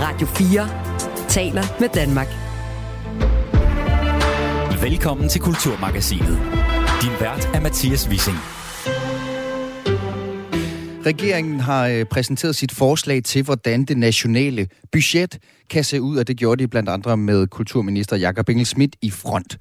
Radio 4 taler med Danmark. Velkommen til Kulturmagasinet. Din vært er Mathias Wissing. Regeringen har øh, præsenteret sit forslag til, hvordan det nationale budget kan se ud, og det gjorde de blandt andre med kulturminister Jakob Engel Schmidt i front.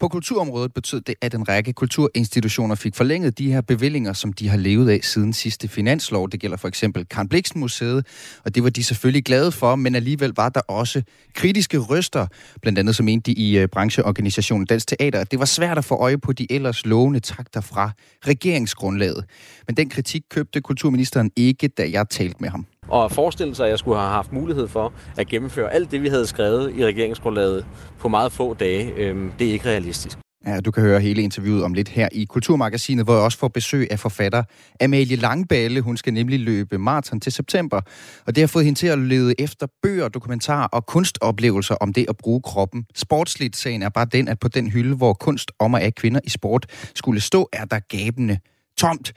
På kulturområdet betød det, at en række kulturinstitutioner fik forlænget de her bevillinger, som de har levet af siden sidste finanslov. Det gælder for eksempel Karen Bliksen Museet, og det var de selvfølgelig glade for, men alligevel var der også kritiske røster, blandt andet som en de i øh, brancheorganisationen Dansk Teater. Det var svært at få øje på de ellers lovende takter fra regeringsgrundlaget. Men den kritik købte kulturministeren ikke, da jeg talte med ham. Og at forestille sig, at jeg skulle have haft mulighed for at gennemføre alt det, vi havde skrevet i regeringsgrundlaget på meget få dage, øh, det er ikke realistisk. Ja, du kan høre hele interviewet om lidt her i Kulturmagasinet, hvor jeg også får besøg af forfatter Amalie Langballe. Hun skal nemlig løbe maraton til september, og det har fået hende til at lede efter bøger, dokumentarer og kunstoplevelser om det at bruge kroppen. Sportsligt sagen er bare den, at på den hylde, hvor kunst om og af kvinder i sport skulle stå, er der gabende tomt.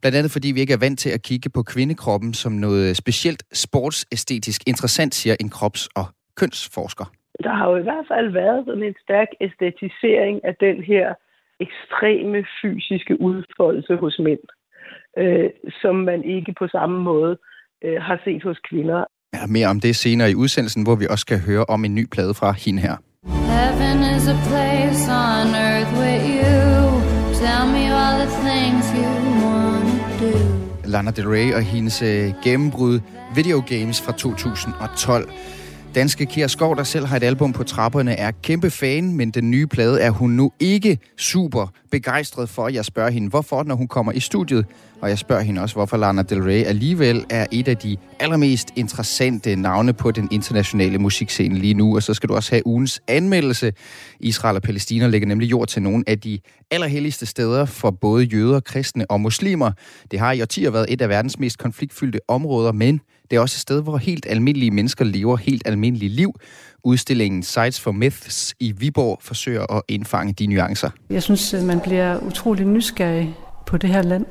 Blandt andet fordi vi ikke er vant til at kigge på kvindekroppen som noget specielt sportsæstetisk interessant, siger en krops- og kønsforsker. Der har jo i hvert fald været sådan en stærk æstetisering af den her ekstreme fysiske udfoldelse hos mænd, øh, som man ikke på samme måde øh, har set hos kvinder. Ja, mere om det senere i udsendelsen, hvor vi også skal høre om en ny plade fra hende her. Heaven is a place on earth with you. Tell me all the things you Lana Del Rey og hendes øh, gennembrud Video Games fra 2012. Danske Kira Skov, der selv har et album på trapperne, er kæmpe fan, men den nye plade er hun nu ikke super begejstret for. Jeg spørger hende, hvorfor, når hun kommer i studiet. Og jeg spørger hende også, hvorfor Lana Del Rey alligevel er et af de allermest interessante navne på den internationale musikscene lige nu. Og så skal du også have ugens anmeldelse. Israel og Palæstina lægger nemlig jord til nogle af de allerhelligste steder for både jøder, kristne og muslimer. Det har i årtier været et af verdens mest konfliktfyldte områder, men det er også et sted, hvor helt almindelige mennesker lever helt almindelige liv. Udstillingen Sites for Myths i Viborg forsøger at indfange de nuancer. Jeg synes, man bliver utrolig nysgerrig på det her land,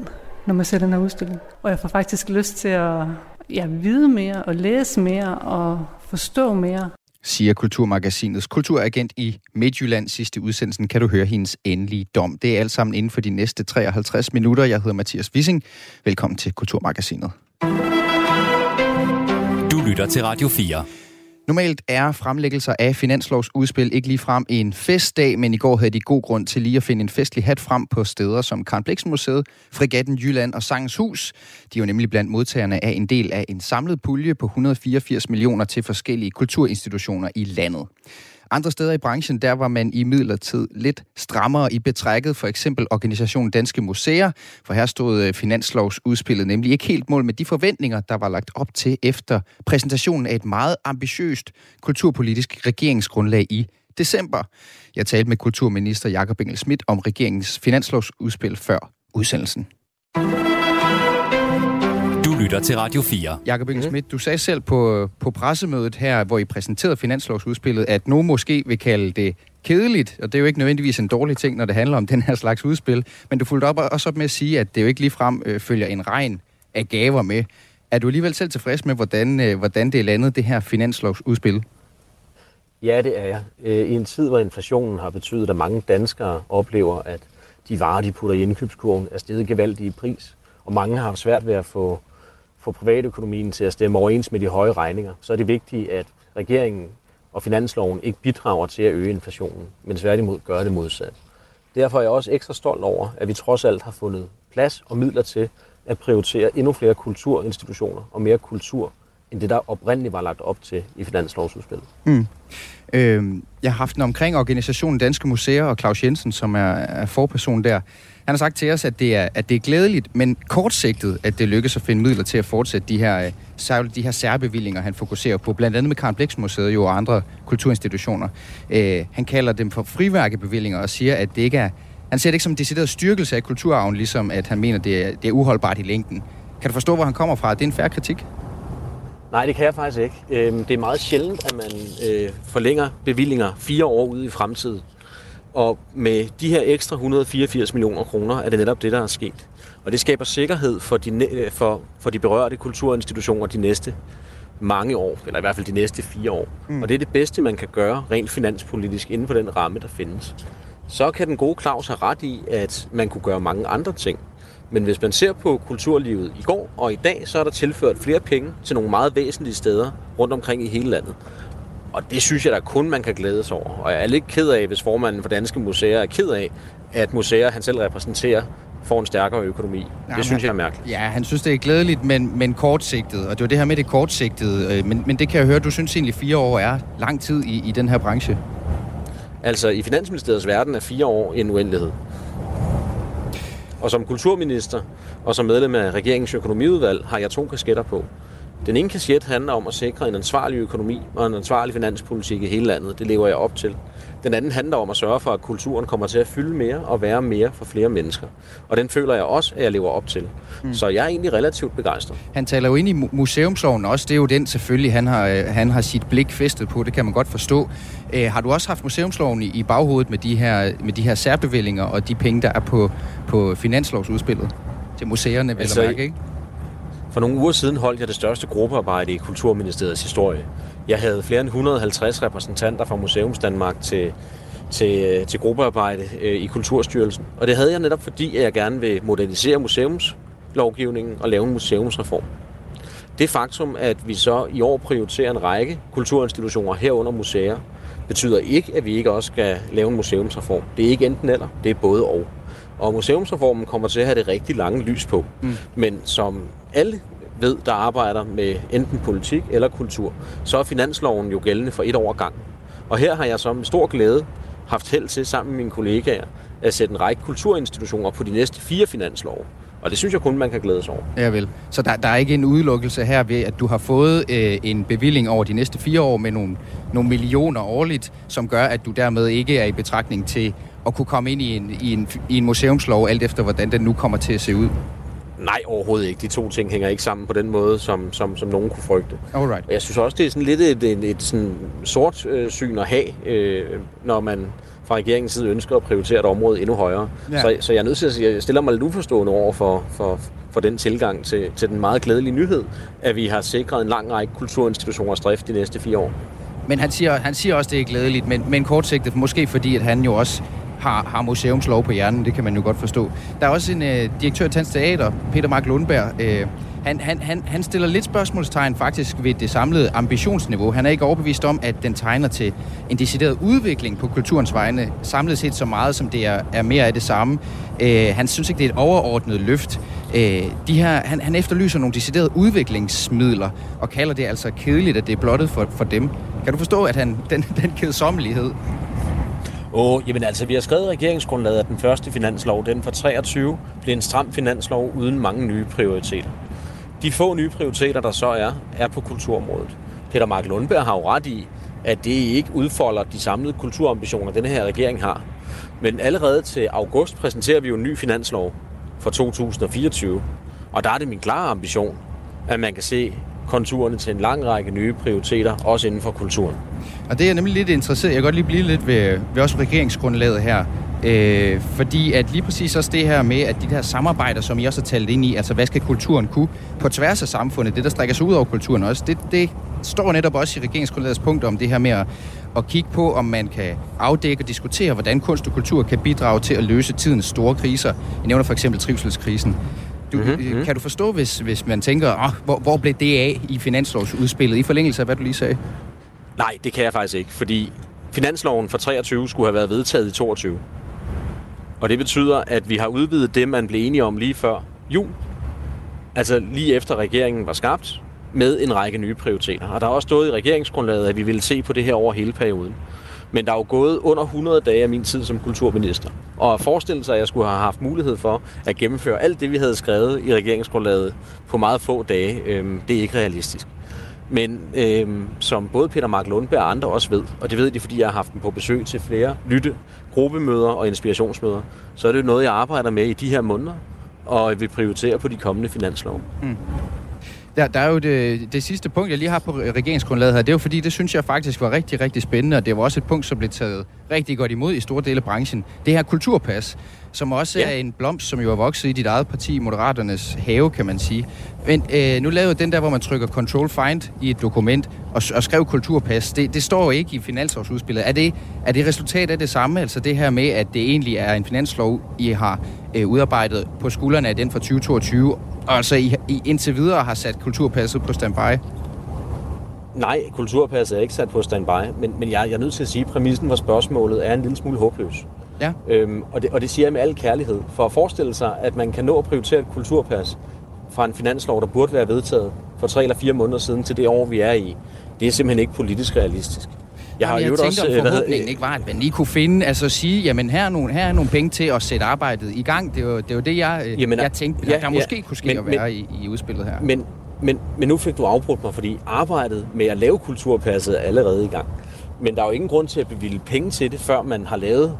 når man ser den her udstilling. Og jeg får faktisk lyst til at ja, vide mere og læse mere og forstå mere siger Kulturmagasinets kulturagent i Midtjylland. Sidste udsendelsen kan du høre hendes endelige dom. Det er alt sammen inden for de næste 53 minutter. Jeg hedder Mathias Wissing. Velkommen til Kulturmagasinet. Lytter til Radio 4. Normalt er fremlæggelser af finanslovsudspil ikke lige frem en festdag, men i går havde de god grund til lige at finde en festlig hat frem på steder som Karen Bliksen Museet, Fregatten Jylland og Sangens Hus. De var nemlig blandt modtagerne af en del af en samlet pulje på 184 millioner til forskellige kulturinstitutioner i landet. Andre steder i branchen, der var man i midlertid lidt strammere i betrækket, for eksempel organisationen Danske Museer, for her stod øh, finanslovsudspillet nemlig ikke helt mål med de forventninger, der var lagt op til efter præsentationen af et meget ambitiøst kulturpolitisk regeringsgrundlag i december. Jeg talte med kulturminister Jakob Engel Schmidt om regeringens finanslovsudspil før udsendelsen lytter til Radio 4. Jakob Inge Schmidt, du sagde selv på, på pressemødet her, hvor I præsenterede finanslovsudspillet, at nogen måske vil kalde det kedeligt, og det er jo ikke nødvendigvis en dårlig ting, når det handler om den her slags udspil, men du fulgte op også op med at sige, at det jo ikke ligefrem øh, følger en regn af gaver med. Er du alligevel selv tilfreds med, hvordan, øh, hvordan det er landet, det her finanslovsudspil? Ja, det er jeg. Øh, I en tid, hvor inflationen har betydet, at mange danskere oplever, at de varer, de putter i indkøbskurven, er steget gevaldigt i pris, og mange har svært ved at få få privatøkonomien til at stemme overens med de høje regninger, så er det vigtigt, at regeringen og finansloven ikke bidrager til at øge inflationen, men tværtimod gør det modsat. Derfor er jeg også ekstra stolt over, at vi trods alt har fundet plads og midler til at prioritere endnu flere kulturinstitutioner og mere kultur, end det der oprindeligt var lagt op til i finanslovsudspillet. Mm. Øh, jeg har haft den omkring organisationen Danske Museer og Claus Jensen, som er, er forperson der. Han har sagt til os, at det er, at det er glædeligt, men kortsigtet, at det lykkes at finde midler til at fortsætte de her, øh, de her særbevillinger, han fokuserer på, blandt andet med Karen Blix Museet jo, og andre kulturinstitutioner. Øh, han kalder dem for friværkebevillinger og siger, at det ikke er, han ser det ikke som en decideret styrkelse af kulturarven, ligesom at han mener, det er, det er uholdbart i længden. Kan du forstå, hvor han kommer fra? Det er en færre kritik? Nej, det kan jeg faktisk ikke. Øhm, det er meget sjældent, at man øh, forlænger bevillinger fire år ude i fremtiden. Og med de her ekstra 184 millioner kroner er det netop det, der er sket. Og det skaber sikkerhed for de, for, for de berørte kulturinstitutioner de næste mange år, eller i hvert fald de næste fire år. Mm. Og det er det bedste, man kan gøre rent finanspolitisk inden for den ramme, der findes. Så kan den gode Claus have ret i, at man kunne gøre mange andre ting. Men hvis man ser på kulturlivet i går og i dag, så er der tilført flere penge til nogle meget væsentlige steder rundt omkring i hele landet. Og det synes jeg da kun, man kan glæde sig over. Og jeg er lidt ked af, hvis formanden for Danske Museer er ked af, at museer, han selv repræsenterer, får en stærkere økonomi. Ja, det synes jeg er mærkeligt. Ja, han synes, det er glædeligt, men, men kortsigtet. Og det var det her med det kortsigtede. Øh, men, men det kan jeg høre, du synes egentlig fire år er lang tid i, i den her branche. Altså, i Finansministeriets verden er fire år en uendelighed. Og som kulturminister og som medlem af regeringens økonomiudvalg har jeg to kasketter på. Den ene kasket handler om at sikre en ansvarlig økonomi og en ansvarlig finanspolitik i hele landet. Det lever jeg op til. Den anden handler om at sørge for, at kulturen kommer til at fylde mere og være mere for flere mennesker. Og den føler jeg også, at jeg lever op til. Mm. Så jeg er egentlig relativt begejstret. Han taler jo ind i museumsloven også. Det er jo den selvfølgelig, han har, øh, han har sit blik festet på. Det kan man godt forstå. Æ, har du også haft museumsloven i, i baghovedet med de, her, med de her særbevillinger og de penge, der er på, på finanslovsudspillet til museerne, vel altså, mærke, ikke? For nogle uger siden holdt jeg det største gruppearbejde i Kulturministeriets historie. Jeg havde flere end 150 repræsentanter fra Museums Danmark til, til, øh, til gruppearbejde øh, i Kulturstyrelsen. Og det havde jeg netop fordi, at jeg gerne vil modernisere museumslovgivningen og lave en museumsreform. Det faktum, at vi så i år prioriterer en række kulturinstitutioner herunder museer, betyder ikke, at vi ikke også skal lave en museumsreform. Det er ikke enten eller, det er både og. Og museumsreformen kommer til at have det rigtig lange lys på. Mm. Men som alle ved, der arbejder med enten politik eller kultur, så er finansloven jo gældende for et år gang. Og her har jeg så med stor glæde haft held til sammen med mine kollegaer at sætte en række kulturinstitutioner på de næste fire finanslove. Og det synes jeg kun, man kan glæde sig over. Ja vel. Så der, der er ikke en udelukkelse her ved, at du har fået øh, en bevilling over de næste fire år med nogle, nogle millioner årligt, som gør, at du dermed ikke er i betragtning til at kunne komme ind i en, i en, i en museumslov, alt efter hvordan den nu kommer til at se ud? Nej, overhovedet ikke. De to ting hænger ikke sammen på den måde, som, som, som nogen kunne frygte. Alright. Og jeg synes også, det er sådan lidt et, et, et sådan sort øh, syn at have, øh, når man fra regeringens side ønsker at prioritere et område endnu højere. Ja. Så, så jeg er nødt til at sige, jeg stiller mig lidt uforstående over for, for, for den tilgang til, til den meget glædelige nyhed, at vi har sikret en lang række kulturinstitutioners drift de næste fire år. Men han siger, han siger også, at det er glædeligt, men, men kortsigtet, måske fordi, at han jo også har, har museumslov på hjernen, det kan man jo godt forstå. Der er også en øh, direktør i Tans Teater, Peter Mark Lundberg, øh, han, han, han, han stiller lidt spørgsmålstegn faktisk ved det samlede ambitionsniveau. Han er ikke overbevist om, at den tegner til en decideret udvikling på kulturens vegne, samlet set så meget, som det er, er mere af det samme. Øh, han synes ikke, det er et overordnet løft. Øh, de her, han, han efterlyser nogle deciderede udviklingsmidler, og kalder det altså kedeligt, at det er blottet for, for dem. Kan du forstå, at han, den, den kedsommelighed Åh, jamen altså, vi har skrevet regeringsgrundlaget, at den første finanslov, den for 23, bliver en stram finanslov uden mange nye prioriteter. De få nye prioriteter, der så er, er på kulturområdet. Peter Mark Lundberg har jo ret i, at det ikke udfolder de samlede kulturambitioner, denne her regering har. Men allerede til august præsenterer vi jo en ny finanslov for 2024. Og der er det min klare ambition, at man kan se konturerne til en lang række nye prioriteter, også inden for kulturen. Og det er jeg nemlig lidt interesseret. Jeg kan godt lige blive lidt ved, ved også regeringsgrundlaget her. Øh, fordi at lige præcis også det her med, at de her samarbejder, som I også har talt ind i, altså hvad skal kulturen kunne på tværs af samfundet, det der strækker sig ud over kulturen også, det, det står netop også i regeringsgrundlagets punkt om det her med at, at kigge på, om man kan afdække og diskutere, hvordan kunst og kultur kan bidrage til at løse tidens store kriser. Jeg nævner for eksempel trivselskrisen. Du, mm-hmm. Kan du forstå, hvis, hvis man tænker, oh, hvor, hvor blev det af i finanslovsudspillet, i forlængelse af, hvad du lige sagde? Nej, det kan jeg faktisk ikke, fordi finansloven for 23 skulle have været vedtaget i 22. Og det betyder, at vi har udvidet det, man blev enige om lige før jul. Altså lige efter regeringen var skabt, med en række nye prioriteter. Og der er også stået i regeringsgrundlaget, at vi ville se på det her over hele perioden. Men der er jo gået under 100 dage af min tid som kulturminister. Og at forestille sig, at jeg skulle have haft mulighed for at gennemføre alt det, vi havde skrevet i regeringsgrundlaget på meget få dage, øh, det er ikke realistisk. Men øh, som både Peter Mark Lundberg og andre også ved, og det ved de, fordi jeg har haft dem på besøg til flere lytte, gruppemøder og inspirationsmøder, så er det noget, jeg arbejder med i de her måneder, og vil prioritere på de kommende finanslov. Mm. Der, der er jo det, det sidste punkt, jeg lige har på regeringsgrundlaget her. Det er jo fordi, det synes jeg faktisk var rigtig, rigtig spændende, og det var også et punkt, som blev taget rigtig godt imod i store dele af branchen. Det her kulturpas, som også ja. er en blomst, som jo er vokset i dit eget parti, Moderaternes have, kan man sige. Men øh, nu lavede den der, hvor man trykker Control Find i et dokument og, og skrev kulturpas. Det, det står jo ikke i finanslovsudspillet. Er det, er det resultat af det samme, altså det her med, at det egentlig er en finanslov, I har øh, udarbejdet på skuldrene af den fra 2022, og altså I, I indtil videre har sat kulturpasset på standby? Nej, kulturpasset er ikke sat på standby, men, men jeg, jeg er nødt til at sige, at præmissen for spørgsmålet er en lille smule håbløs. Ja. Øhm, og, det, og det siger jeg med al kærlighed. For at forestille sig, at man kan nå at prioritere et kulturpas fra en finanslov, der burde være vedtaget for tre eller fire måneder siden til det år, vi er i, det er simpelthen ikke politisk realistisk. Jeg, har jeg tænkte, også, om øh, forhåbningen ikke var, at man lige kunne finde, altså sige, jamen her er nogle, her er nogle penge til at sætte arbejdet i gang. Det var det, var det jeg, øh, jamen, jeg tænkte, ja, der måske ja, kunne ske men, at være men, i, i udspillet her. Men, men, men nu fik du afbrudt mig, fordi arbejdet med at lave kulturpasset er allerede i gang. Men der er jo ingen grund til at bevilge penge til det, før man har lavet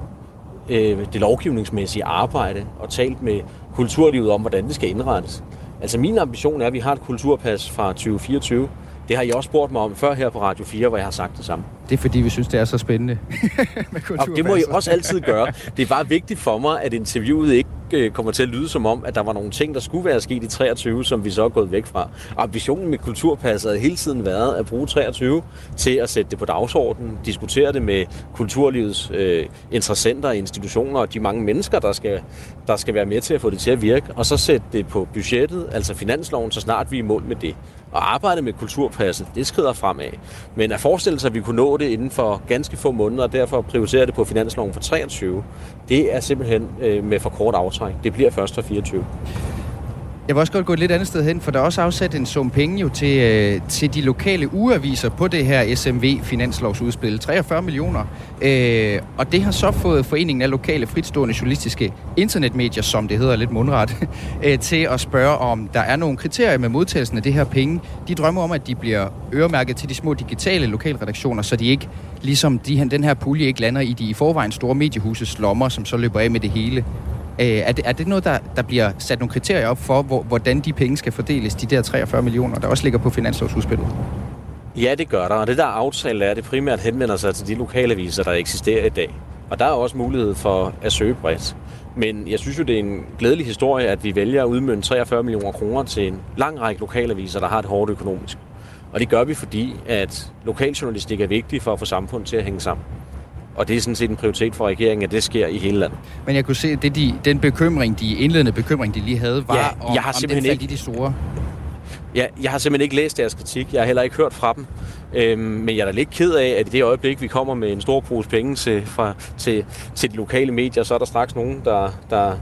øh, det lovgivningsmæssige arbejde og talt med kulturlivet om, hvordan det skal indrettes. Altså min ambition er, at vi har et kulturpas fra 2024. Det har I også spurgt mig om før her på Radio 4, hvor jeg har sagt det samme. Det er fordi, vi synes, det er så spændende med Og det må I også altid gøre. Det er bare vigtigt for mig, at interviewet ikke øh, kommer til at lyde som om, at der var nogle ting, der skulle være sket i 23, som vi så er gået væk fra. Ambitionen med kulturpasset har hele tiden været at bruge 23 til at sætte det på dagsordenen, diskutere det med kulturlivets øh, interessenter, institutioner og de mange mennesker, der skal, der skal være med til at få det til at virke, og så sætte det på budgettet, altså finansloven, så snart vi er i mål med det. Og arbejdet med kulturpasset, det skrider fremad. Men at forestille sig, at vi kunne nå det inden for ganske få måneder, og derfor prioritere det på finansloven for 23, det er simpelthen øh, med for kort aftræk. Det bliver først for 24. Jeg vil også godt gå et lidt andet sted hen, for der er også afsat en sum penge jo til, øh, til de lokale ugeaviser på det her SMV-finanslovsudspil. 43 millioner. Øh, og det har så fået Foreningen af Lokale Fritstående Journalistiske Internetmedier, som det hedder lidt mundret, øh, til at spørge, om der er nogle kriterier med modtagelsen af det her penge. De drømmer om, at de bliver øremærket til de små digitale lokalredaktioner, så de ikke, ligesom de, den her pulje ikke lander i de i forvejen store mediehuses lommer, som så løber af med det hele. Øh, er, det, er det noget, der, der bliver sat nogle kriterier op for, hvor, hvordan de penge skal fordeles, de der 43 millioner, der også ligger på finanslovsudspillet? Ja, det gør der, og det der aftale er, at det primært henvender sig til de lokale aviser, der eksisterer i dag. Og der er også mulighed for at søge bredt. Men jeg synes jo, det er en glædelig historie, at vi vælger at udmønte 43 millioner kroner til en lang række lokalaviser, der har det hårdt økonomisk. Og det gør vi, fordi at lokaljournalistik er vigtig for at få samfundet til at hænge sammen. Og det er sådan set en prioritet for regeringen, at det sker i hele landet. Men jeg kunne se, at det, de, den bekymring, de indledende bekymring, de lige havde, var ja, jeg har om simpelthen ikke, i de store... Ja, jeg har simpelthen ikke læst deres kritik. Jeg har heller ikke hørt fra dem. Øhm, men jeg er da lidt ked af, at i det øjeblik, vi kommer med en stor pose penge til, fra, til, til de lokale medier, så er der straks nogen, der, der,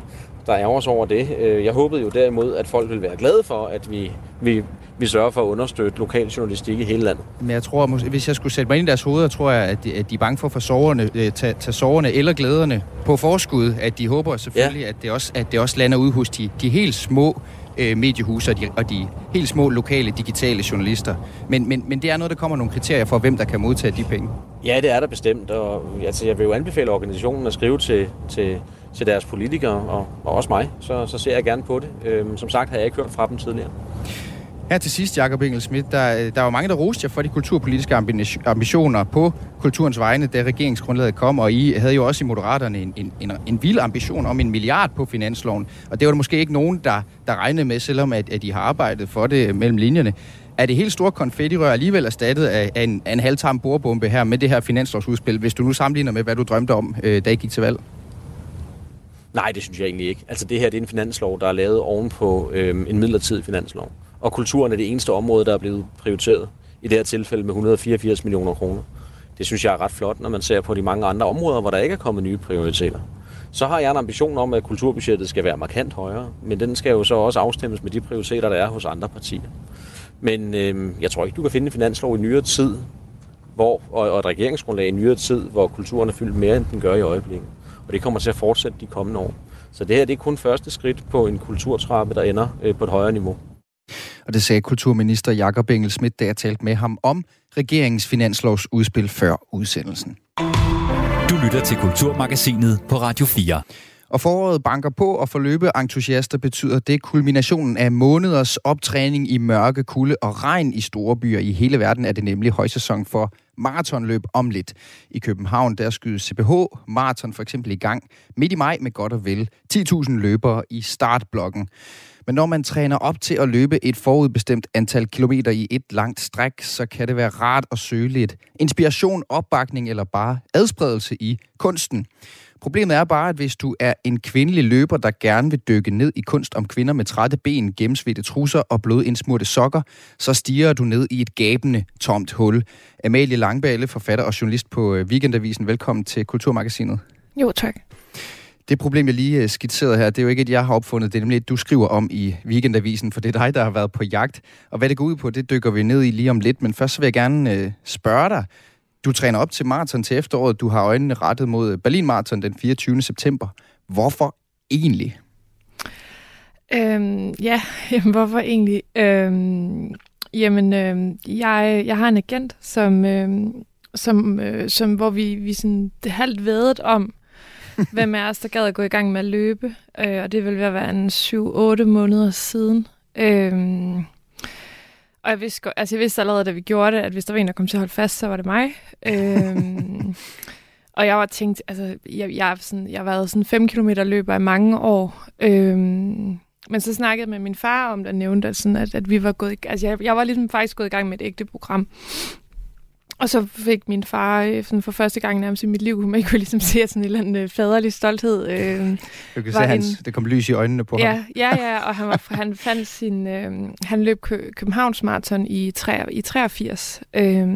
der ærger sig over det. Øh, jeg håbede jo derimod, at folk vil være glade for, at vi, vi, vi sørger for at understøtte lokal journalistik i hele landet. Men jeg tror, hvis jeg skulle sætte mig ind i deres hoveder, tror jeg, at de, at de er bange for at få soverne, øh, tage, tage soverne eller glæderne på forskud. At de håber selvfølgelig, ja. at, det også, at det også lander ud hos de, de helt små øh, mediehuse og de, og de helt små lokale digitale journalister. Men, men, men det er noget, der kommer nogle kriterier for, hvem der kan modtage de penge. Ja, det er der bestemt. Og, altså, jeg vil jo anbefale organisationen at skrive til, til, til deres politikere og, og også mig. Så, så ser jeg gerne på det. Øhm, som sagt har jeg ikke hørt fra dem tidligere. Her til sidst, Jakob Engel Schmidt, der, der var mange, der roste jer for de kulturpolitiske ambitioner på kulturens vegne, da regeringsgrundlaget kom, og I havde jo også i Moderaterne en, en, en, en vild ambition om en milliard på finansloven. Og det var der måske ikke nogen, der, der regnede med, selvom at, at I har arbejdet for det mellem linjerne. Er det helt store konfettirør alligevel erstattet af, af en, af en halvtarm bordbombe her med det her finanslovsudspil, hvis du nu sammenligner med, hvad du drømte om, øh, da I gik til valg? Nej, det synes jeg egentlig ikke. Altså det her det er en finanslov, der er lavet ovenpå øh, en midlertidig finanslov og kulturen er det eneste område, der er blevet prioriteret. I det her tilfælde med 184 millioner kroner. Det synes jeg er ret flot, når man ser på de mange andre områder, hvor der ikke er kommet nye prioriteter. Så har jeg en ambition om, at kulturbudgettet skal være markant højere, men den skal jo så også afstemmes med de prioriteter, der er hos andre partier. Men øh, jeg tror ikke, du kan finde en finanslov i nyere tid, hvor, og, og et regeringsgrundlag i nyere tid, hvor kulturen er fyldt mere, end den gør i øjeblikket. Og det kommer til at fortsætte de kommende år. Så det her det er kun første skridt på en kulturtrappe, der ender øh, på et højere niveau. Og det sagde kulturminister Jakob Engel Schmidt, da jeg talte med ham om regeringens finanslovsudspil før udsendelsen. Du lytter til Kulturmagasinet på Radio 4. Og foråret banker på, og for løbeentusiaster betyder det kulminationen af måneders optræning i mørke, kulde og regn i store byer. I hele verden er det nemlig højsæson for maratonløb om lidt. I København der skydes CPH Maraton for eksempel i gang midt i maj med godt og vel 10.000 løbere i startblokken. Men når man træner op til at løbe et forudbestemt antal kilometer i et langt stræk, så kan det være rart at søge lidt inspiration, opbakning eller bare adspredelse i kunsten. Problemet er bare, at hvis du er en kvindelig løber, der gerne vil dykke ned i kunst om kvinder med trætte ben, gennemsvedte trusser og blodindsmurte sokker, så stiger du ned i et gabende, tomt hul. Amalie Langballe, forfatter og journalist på øh, Weekendavisen. Velkommen til Kulturmagasinet. Jo, tak. Det problem, jeg lige øh, skitserede her, det er jo ikke et, jeg har opfundet. Det er nemlig et, du skriver om i Weekendavisen, for det er dig, der har været på jagt. Og hvad det går ud på, det dykker vi ned i lige om lidt. Men først så vil jeg gerne øh, spørge dig. Du træner op til maraton til efteråret. Du har øjnene rettet mod øh, Berlin Marathon den 24. september. Hvorfor egentlig? Øhm, ja, jamen, hvorfor egentlig? Øhm, jamen, øhm, jeg, jeg har en agent, som, øhm, som, øh, som hvor vi, vi sådan, det halvt vedet om, hvem er os, der gad at gå i gang med at løbe. Øh, og det vil være en 7-8 måneder siden. Øhm, og jeg vidste, altså jeg vidste allerede, da vi gjorde det, at hvis der var en, der kom til at holde fast, så var det mig. øhm, og jeg var tænkt, altså, jeg, jeg, sådan, jeg har været sådan 5 km løber i mange år. Øhm, men så snakkede jeg med min far om det, og nævnte, at, sådan, at, at vi var gået i, altså jeg, jeg var ligesom faktisk gået i gang med et ægte program. Og så fik min far øh, sådan for første gang nærmest i mit liv, kunne man kunne ligesom se sådan en eller anden øh, faderlig stolthed. Øh, du kan se, en, hans, det kom lys i øjnene på ja, ham. Ja, ja, og han, var, han fandt sin, øh, han løb Kø, Københavns Marathon i, 3, i 83. Øh,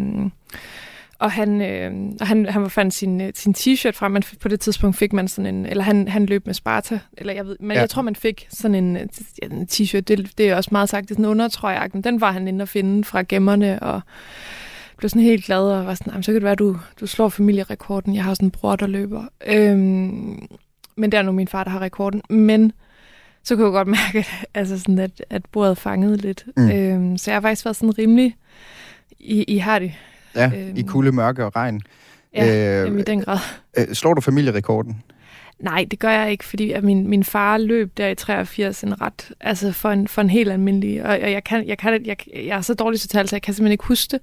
og han, øh, han, han fandt sin, øh, sin t-shirt frem, men på det tidspunkt fik man sådan en, eller han, han løb med Sparta, eller jeg ved, men ja. jeg tror, man fik sådan en, en t-shirt, det, det er også meget sagt, det er sådan en undertrøje, den var han inde at finde fra gemmerne, og blev sådan helt glad og var sådan, så kan det være, at du, du slår familierekorden. Jeg har sådan en bror, der løber. Øhm, men det er nu min far, der har rekorden. Men så kunne jeg godt mærke, altså sådan, at, at bordet fangede lidt. Mm. Øhm, så jeg har faktisk været sådan rimelig i, i hardy. Ja, øhm, i kulde, mørke og regn. Ja, øh, i den grad. Øh, slår du familierekorden? Nej, det gør jeg ikke, fordi at min, min far løb der i 83 en ret, altså for en, for en helt almindelig, og jeg, kan, jeg, kan, jeg, jeg er så dårlig til tal, så jeg kan simpelthen ikke huske det.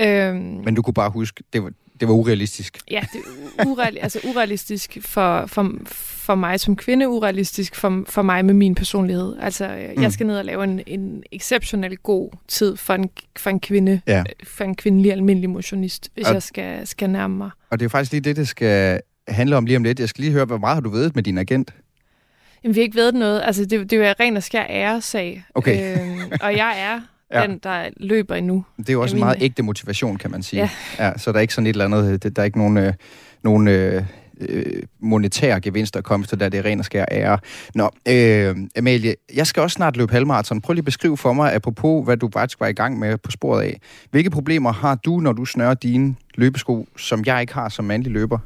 Øhm, Men du kunne bare huske, det var, det var urealistisk. Ja, det er ureal, altså urealistisk for, for, for mig som kvinde, urealistisk for, for mig med min personlighed. Altså, mm. jeg skal ned og lave en, en exceptionel god tid for en, for en kvinde, ja. for en kvindelig almindelig motionist, hvis og, jeg skal, skal nærme mig. Og det er faktisk lige det, det skal handle om lige om lidt. Jeg skal lige høre, hvor meget har du ved med din agent? Jamen, vi har ikke ved noget. Altså, det, det er jo ren og skær æresag. Okay. Øhm, og jeg er ja. den, der løber endnu. Det er jo også en meget ægte motivation, kan man sige. Ja. ja så der er ikke sådan et eller andet, der er ikke nogen, øh, nogen øh, øh monetære gevinster at komme til, der det er ren og skær ære. Nå, øh, Amalie, jeg skal også snart løbe halvmarathon. Prøv lige at beskrive for mig, apropos hvad du faktisk var i gang med på sporet af. Hvilke problemer har du, når du snører dine løbesko, som jeg ikke har som mandlig løber?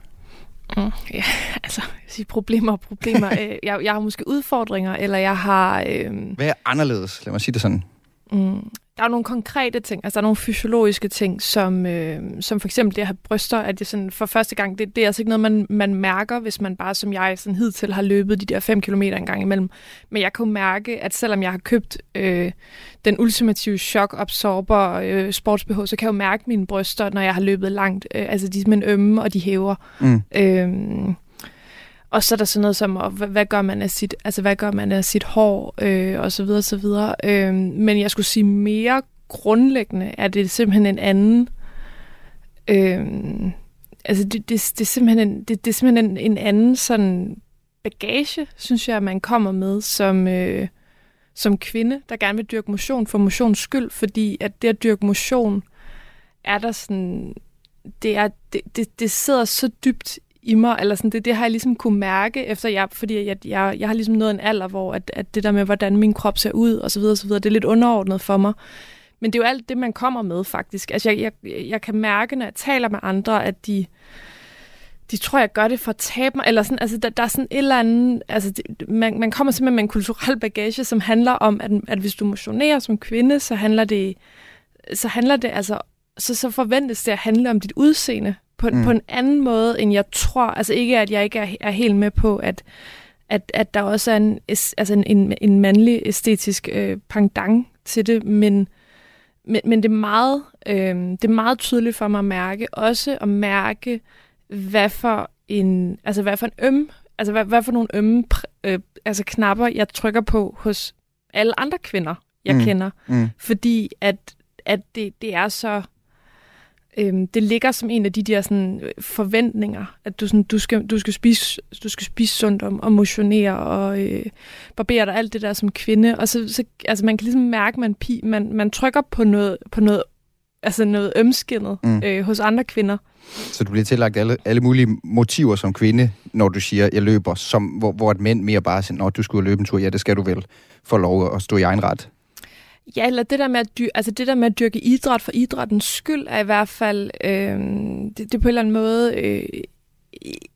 Mm, ja, altså, jeg siger problemer og problemer. Øh, jeg, jeg har måske udfordringer, eller jeg har... Øh... Hvad er anderledes? Lad mig sige det sådan. Mm. Der er nogle konkrete ting, altså der er nogle fysiologiske ting, som, øh, som for eksempel det at have bryster, at det sådan for første gang, det, det er altså ikke noget, man, man mærker, hvis man bare som jeg sådan hidtil har løbet de der 5 km en gang imellem. Men jeg kan jo mærke, at selvom jeg har købt øh, den ultimative chok-absorber øh, sportsbh, så kan jeg jo mærke mine bryster, når jeg har løbet langt. Øh, altså de er simpelthen ømme, og de hæver. Mm. Øh, og så er der sådan noget som, hvad, hvad gør man af sit, altså hvad gør man af sit hår, øh, og så videre, og så videre. Øh, men jeg skulle sige mere grundlæggende, er det simpelthen en anden, øh, altså det, det, det, er simpelthen en, det, det er simpelthen en, en anden sådan bagage, synes jeg, man kommer med som, øh, som kvinde, der gerne vil dyrke motion for motions skyld, fordi at det at dyrke motion, er der sådan, det, er, det, det, det sidder så dybt i mig, eller sådan, det, det har jeg ligesom kunne mærke, efter jeg, fordi jeg, jeg, jeg har ligesom nået en alder, hvor at, at det der med, hvordan min krop ser ud, og så videre, og så videre, det er lidt underordnet for mig. Men det er jo alt det, man kommer med, faktisk. Altså, jeg, jeg, jeg kan mærke, når jeg taler med andre, at de, de tror, jeg gør det for at tabe mig, eller sådan, altså, der, der er sådan et eller andet, altså, det, man, man kommer simpelthen med en kulturel bagage, som handler om, at, at hvis du motionerer som kvinde, så handler det, så handler det altså, så, så forventes det at handle om dit udseende, på, mm. på en anden måde, end jeg tror. Altså ikke, at jeg ikke er, er helt med på, at, at, at der også er en, altså en, en, en mandlig æstetisk øh, pendant til det, men, men, men det, er meget, øh, det er meget tydeligt for mig at mærke, også at mærke, hvad for en, altså hvad for en øm, altså hvad, hvad for nogle ømme øh, altså knapper, jeg trykker på hos alle andre kvinder, jeg mm. kender. Mm. Fordi at, at det, det er så øhm, det ligger som en af de der sådan, øh, forventninger, at du, sådan, du, skal, du, skal spise, du skal spise sundt og, og motionere og øh, barbere dig alt det der som kvinde. Og så, så altså, man kan ligesom mærke, at man, man, man trykker på noget, på noget, altså noget ømskinnet mm. øh, hos andre kvinder. Så du bliver tillagt alle, alle mulige motiver som kvinde, når du siger, jeg løber, som, hvor, hvor et mænd mere bare siger, når du skulle løbe en tur, ja, det skal du vel, for lov at stå i egen ret. Ja, eller det der med at, dy- altså det der med at dyrke idræt for idrættens skyld, er i hvert fald, øh, det, det på en eller anden måde øh,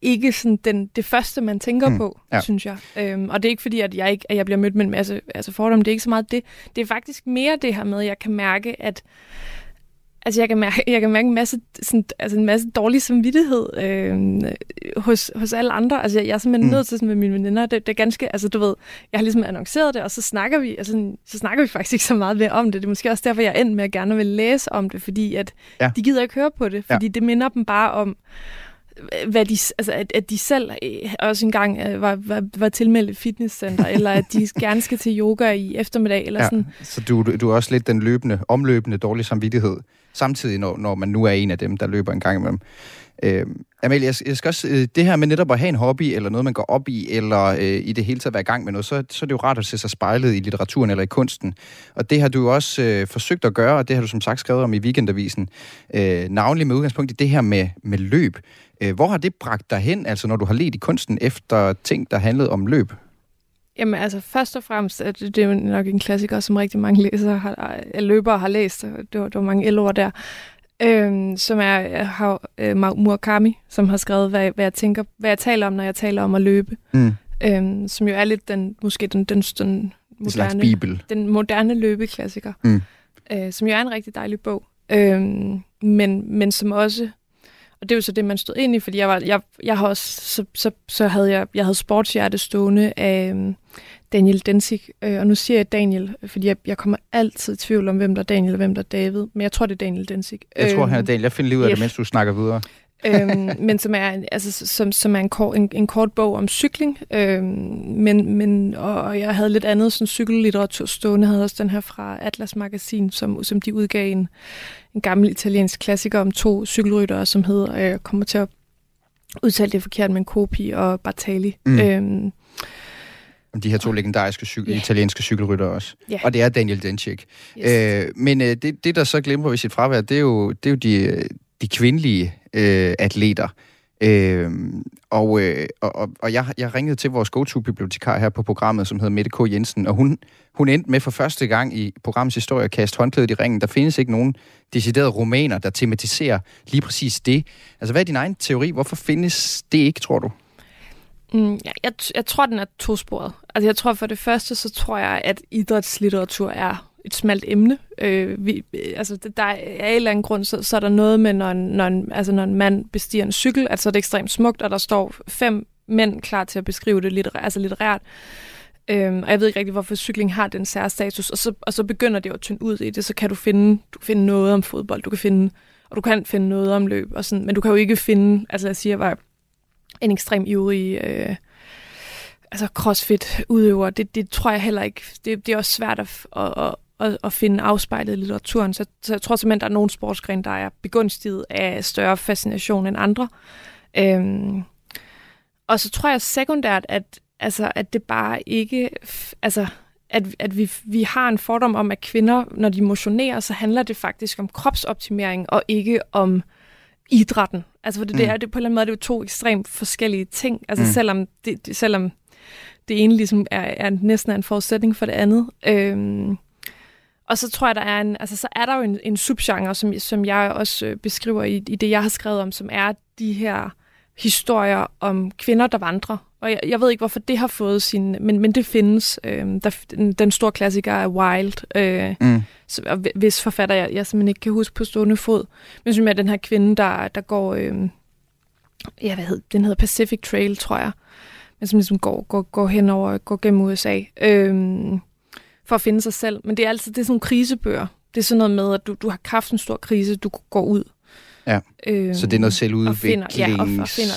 ikke sådan den, det første, man tænker mm, på, ja. synes jeg. Øhm, og det er ikke fordi, at jeg, ikke, at jeg bliver mødt med en masse altså fordomme. Det er ikke så meget det. Det er faktisk mere det her med, at jeg kan mærke, at Altså, jeg kan mærke, jeg kan mærke en, masse, sådan, altså en masse dårlig samvittighed øh, hos, hos alle andre. Altså, jeg, jeg er simpelthen mm. nødt til sådan, med mine veninder. Det, det er ganske, altså du ved, jeg har ligesom annonceret det, og så snakker vi, altså, så snakker vi faktisk ikke så meget mere om det. Det er måske også derfor, jeg er endt med at gerne vil læse om det, fordi at ja. de gider ikke høre på det, fordi ja. det minder dem bare om, hvad de, altså, at, at de selv øh, også engang øh, var, var, var tilmeldt et fitnesscenter, eller at de gerne skal til yoga i eftermiddag, eller ja, sådan. Så du, du er også lidt den løbende, omløbende dårlige samvittighed, samtidig når, når man nu er en af dem, der løber en gang imellem. Øh, Amalie, jeg, jeg skal også, øh, det her med netop at have en hobby, eller noget, man går op i, eller øh, i det hele taget være i gang med noget, så, så er det jo rart at se sig spejlet i litteraturen eller i kunsten. Og det har du jo også øh, forsøgt at gøre, og det har du som sagt skrevet om i Weekendavisen, øh, navnlig med udgangspunkt i det her med, med løb. Øh, hvor har det bragt dig hen, altså når du har let i kunsten efter ting, der handlede om løb? Jamen altså, først og fremmest, at det er jo nok en klassiker, som rigtig mange læsere har, løbere har læst. Det var, det var mange elord der. Øhm, som er har, øh, Murakami, som har skrevet, hvad, hvad, jeg tænker, hvad jeg taler om, når jeg taler om at løbe. Mm. Øhm, som jo er lidt den, måske den, den, den moderne, bibel. den moderne løbeklassiker. Mm. Øh, som jo er en rigtig dejlig bog. Øhm, men, men som også og det er jo så det, man stod ind i, fordi jeg, var, jeg, jeg har også, så, så, så havde jeg, jeg havde sportshjerte stående af um, Daniel Densig, øh, og nu siger jeg Daniel, fordi jeg, jeg kommer altid i tvivl om, hvem der er Daniel og hvem der er David, men jeg tror, det er Daniel Densig. Jeg tror, han er øhm, Daniel. Jeg finder lige ud af yes. det, mens du snakker videre. Øhm, men som er, altså, som, som er en, kort, en, en kort bog om cykling. Øhm, men, men, og, og jeg havde lidt andet sådan cykellitteratur stående. Jeg havde også den her fra Atlas Magasin, som, som de udgav en, en gammel italiensk klassiker om to cykelryttere, som hedder, øh, jeg kommer til at udtale det forkert, men Kopi og Bartali. Mm. Øhm, de her to legendariske cykel, yeah. italienske cykelryttere også. Yeah. Og det er Daniel Dencik. Yes. Øh, men øh, det, det, der så glemmer ved sit fravær, det er jo, det er jo de, de kvindelige øh, atleter. Øhm, øh, og, øh, og, og jeg, jeg ringede til vores go-to-bibliotekar her på programmet, som hedder Mette K. Jensen, og hun, hun endte med for første gang i programmets historie at kaste håndklædet i ringen. Der findes ikke nogen deciderede romaner, der tematiserer lige præcis det. Altså, hvad er din egen teori? Hvorfor findes det ikke, tror du? Mm, jeg, jeg, jeg tror, den er tosporet. Altså, jeg tror for det første, så tror jeg, at idrætslitteratur er et smalt emne. Øh, vi, øh, altså, der er af en eller anden grund, så, så er der noget med, når en, når, en, altså, når en mand bestiger en cykel, at så er det ekstremt smukt, og der står fem mænd klar til at beskrive det litterært. Altså litterært. Øhm, og jeg ved ikke rigtig, hvorfor cykling har den særstatus. Og så, og så begynder det jo at tynde ud i det, så kan du finde, du kan finde noget om fodbold, du kan finde, og du kan finde noget om løb, og sådan, men du kan jo ikke finde, altså jeg siger, var en ekstrem ivrig øh, altså crossfit-udøver. Det, det tror jeg heller ikke. Det, det er også svært at, at, at, at finde afspejlet i litteraturen. Så, så jeg tror simpelthen, der er nogle sportsgrene, der er begunstiget af større fascination end andre. Øhm, og så tror jeg sekundært, at, altså, at det bare ikke... Altså, at, at vi, vi har en fordom om, at kvinder, når de motionerer, så handler det faktisk om kropsoptimering, og ikke om idrætten. Altså, for det, mm. det er det, på en eller anden måde det er to ekstremt forskellige ting. Altså, mm. selvom, det, det, selvom det ene ligesom er, er næsten en forudsætning for det andet. Øhm, og så tror jeg, der er en, altså, så er der jo en, en subgenre, som, som jeg også øh, beskriver i, i det, jeg har skrevet om, som er de her historier om kvinder, der vandrer. Og jeg, jeg ved ikke, hvorfor det har fået sin... Men, men det findes. Øh, der, den, den store klassiker er Wild, øh, mm. hvis forfatter jeg, jeg simpelthen ikke kan huske på stående fod. Men som er den her kvinde, der, der går... Øh, ja, hvad hedder, den hedder Pacific Trail, tror jeg men som ligesom går, går, går hen over, går gennem USA, øhm, for at finde sig selv. Men det er altid det er sådan nogle krisebøger. Det er sådan noget med, at du, du har haft en stor krise, du går ud. Ja, øhm, så det er noget selvudvikling, ja, og,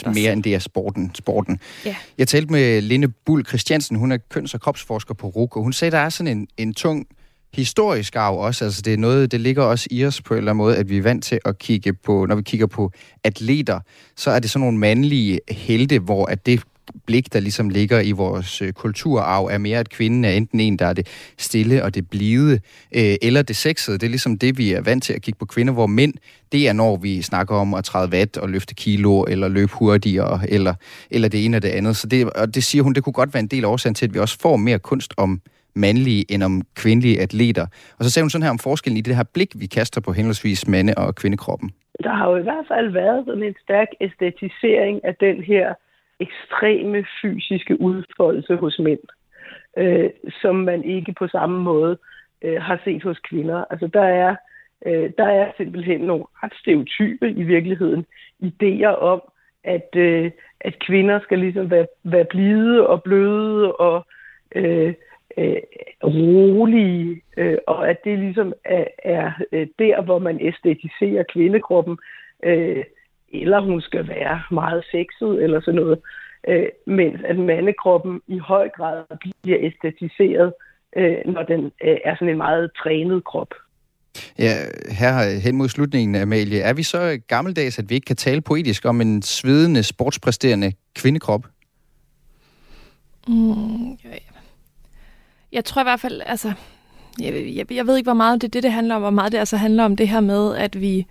og mere end det er sporten. sporten. Ja. Jeg talte med Linde Bull Christiansen, hun er køns- og kropsforsker på RUK, og hun sagde, der er sådan en, en tung historisk arv også. Altså det er noget, det ligger også i os på en eller anden måde, at vi er vant til at kigge på, når vi kigger på atleter, så er det sådan nogle mandlige helte, hvor at det blik, der ligesom ligger i vores øh, kulturarv, er mere, at kvinden er enten en, der er det stille og det blide, øh, eller det sexede. Det er ligesom det, vi er vant til at kigge på kvinder, hvor mænd, det er når vi snakker om at træde vat og løfte kilo, eller løbe hurtigere, eller, eller det ene og det andet. Så det, og det siger hun, det kunne godt være en del af årsagen til, at vi også får mere kunst om mandlige end om kvindelige atleter. Og så sagde hun sådan her om forskellen i det her blik, vi kaster på henholdsvis mande- og kvindekroppen. Der har jo i hvert fald været sådan en stærk æstetisering af den her ekstreme fysiske udfoldelse hos mænd, øh, som man ikke på samme måde øh, har set hos kvinder. Altså der er, øh, der er simpelthen nogle ret stereotype i virkeligheden idéer om, at, øh, at kvinder skal ligesom være, være blide og bløde og øh, øh, rolige, øh, og at det ligesom er, er øh, der, hvor man æstetiserer kvindekroppen, øh, eller hun skal være meget sexet eller sådan noget, øh, mens at mandekroppen i høj grad bliver æstetiseret, øh, når den øh, er sådan en meget trænet krop. Ja, her hen mod slutningen, Amalie, er vi så gammeldags, at vi ikke kan tale poetisk om en svedende, sportspræsterende kvindekrop? Mm, ja, jeg tror i hvert fald, altså, jeg, jeg, jeg ved ikke, hvor meget det er det, det handler om, hvor meget det altså handler om det her med, at vi,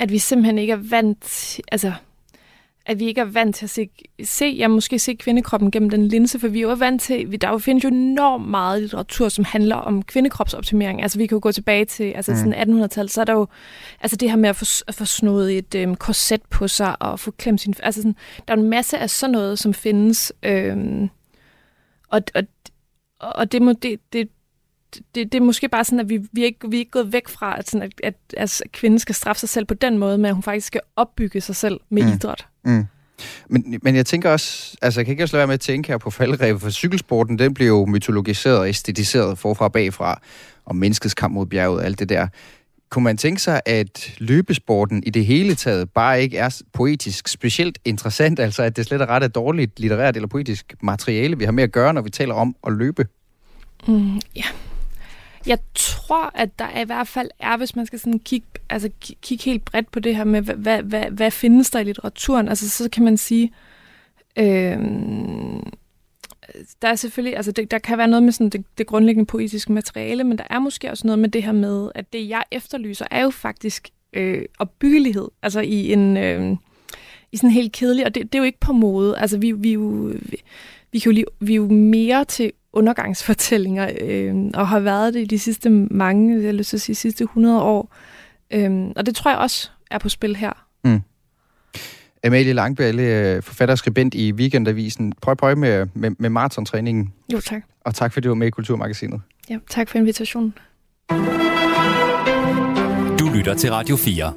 at vi simpelthen ikke er vant, altså, at vi ikke er vant til at se, se ja, måske se kvindekroppen gennem den linse, for vi er jo vant til, der findes jo enormt meget litteratur, som handler om kvindekropsoptimering. Altså vi kan jo gå tilbage til altså, mm. sådan 1800-tallet, så er der jo altså det her med at få, at få snået et øhm, korset på sig og få klemt sin... Altså sådan, der er en masse af sådan noget, som findes. Øhm, og, og og det, må, det, det, det, det er måske bare sådan, at vi, vi, er, ikke, vi er ikke gået væk fra, at, sådan, at, at, at kvinden skal straffe sig selv på den måde, men at hun faktisk skal opbygge sig selv med mm. idræt. Mm. Men, men jeg tænker også, altså jeg kan ikke også lade være med at tænke her på faldrevet, for cykelsporten, den bliver jo mytologiseret og æstetiseret forfra og bagfra, og menneskets kamp mod bjerget og alt det der. Kunne man tænke sig, at løbesporten i det hele taget bare ikke er poetisk specielt interessant, altså at det slet og ret er dårligt litterært eller poetisk materiale, vi har med at gøre, når vi taler om at løbe? Mm, ja. Jeg tror, at der i hvert fald er, hvis man skal sådan kigge, altså kigge helt bredt på det her med, hvad, hvad, hvad findes der i litteraturen, altså så kan man sige, øh, der er selvfølgelig, altså det, der kan være noget med sådan det, det grundlæggende poetiske materiale, men der er måske også noget med det her med, at det jeg efterlyser er jo faktisk øh, opbyggelighed, altså i en øh, i sådan helt kedelig, og det, det er jo ikke på mode. Altså vi, vi, jo, vi, vi, kan jo lige, vi er jo mere til undergangsfortællinger, øh, og har været det i de sidste mange, jeg vil sige, sidste 100 år. Øh, og det tror jeg også er på spil her. Mm. Amalie Langballe, øh, forfatter og skribent i Weekendavisen. Prøv prøv med, med, med maratontræningen. Jo, tak. Og tak, fordi du var med i Kulturmagasinet. Ja, tak for invitationen. Du lytter til Radio 4.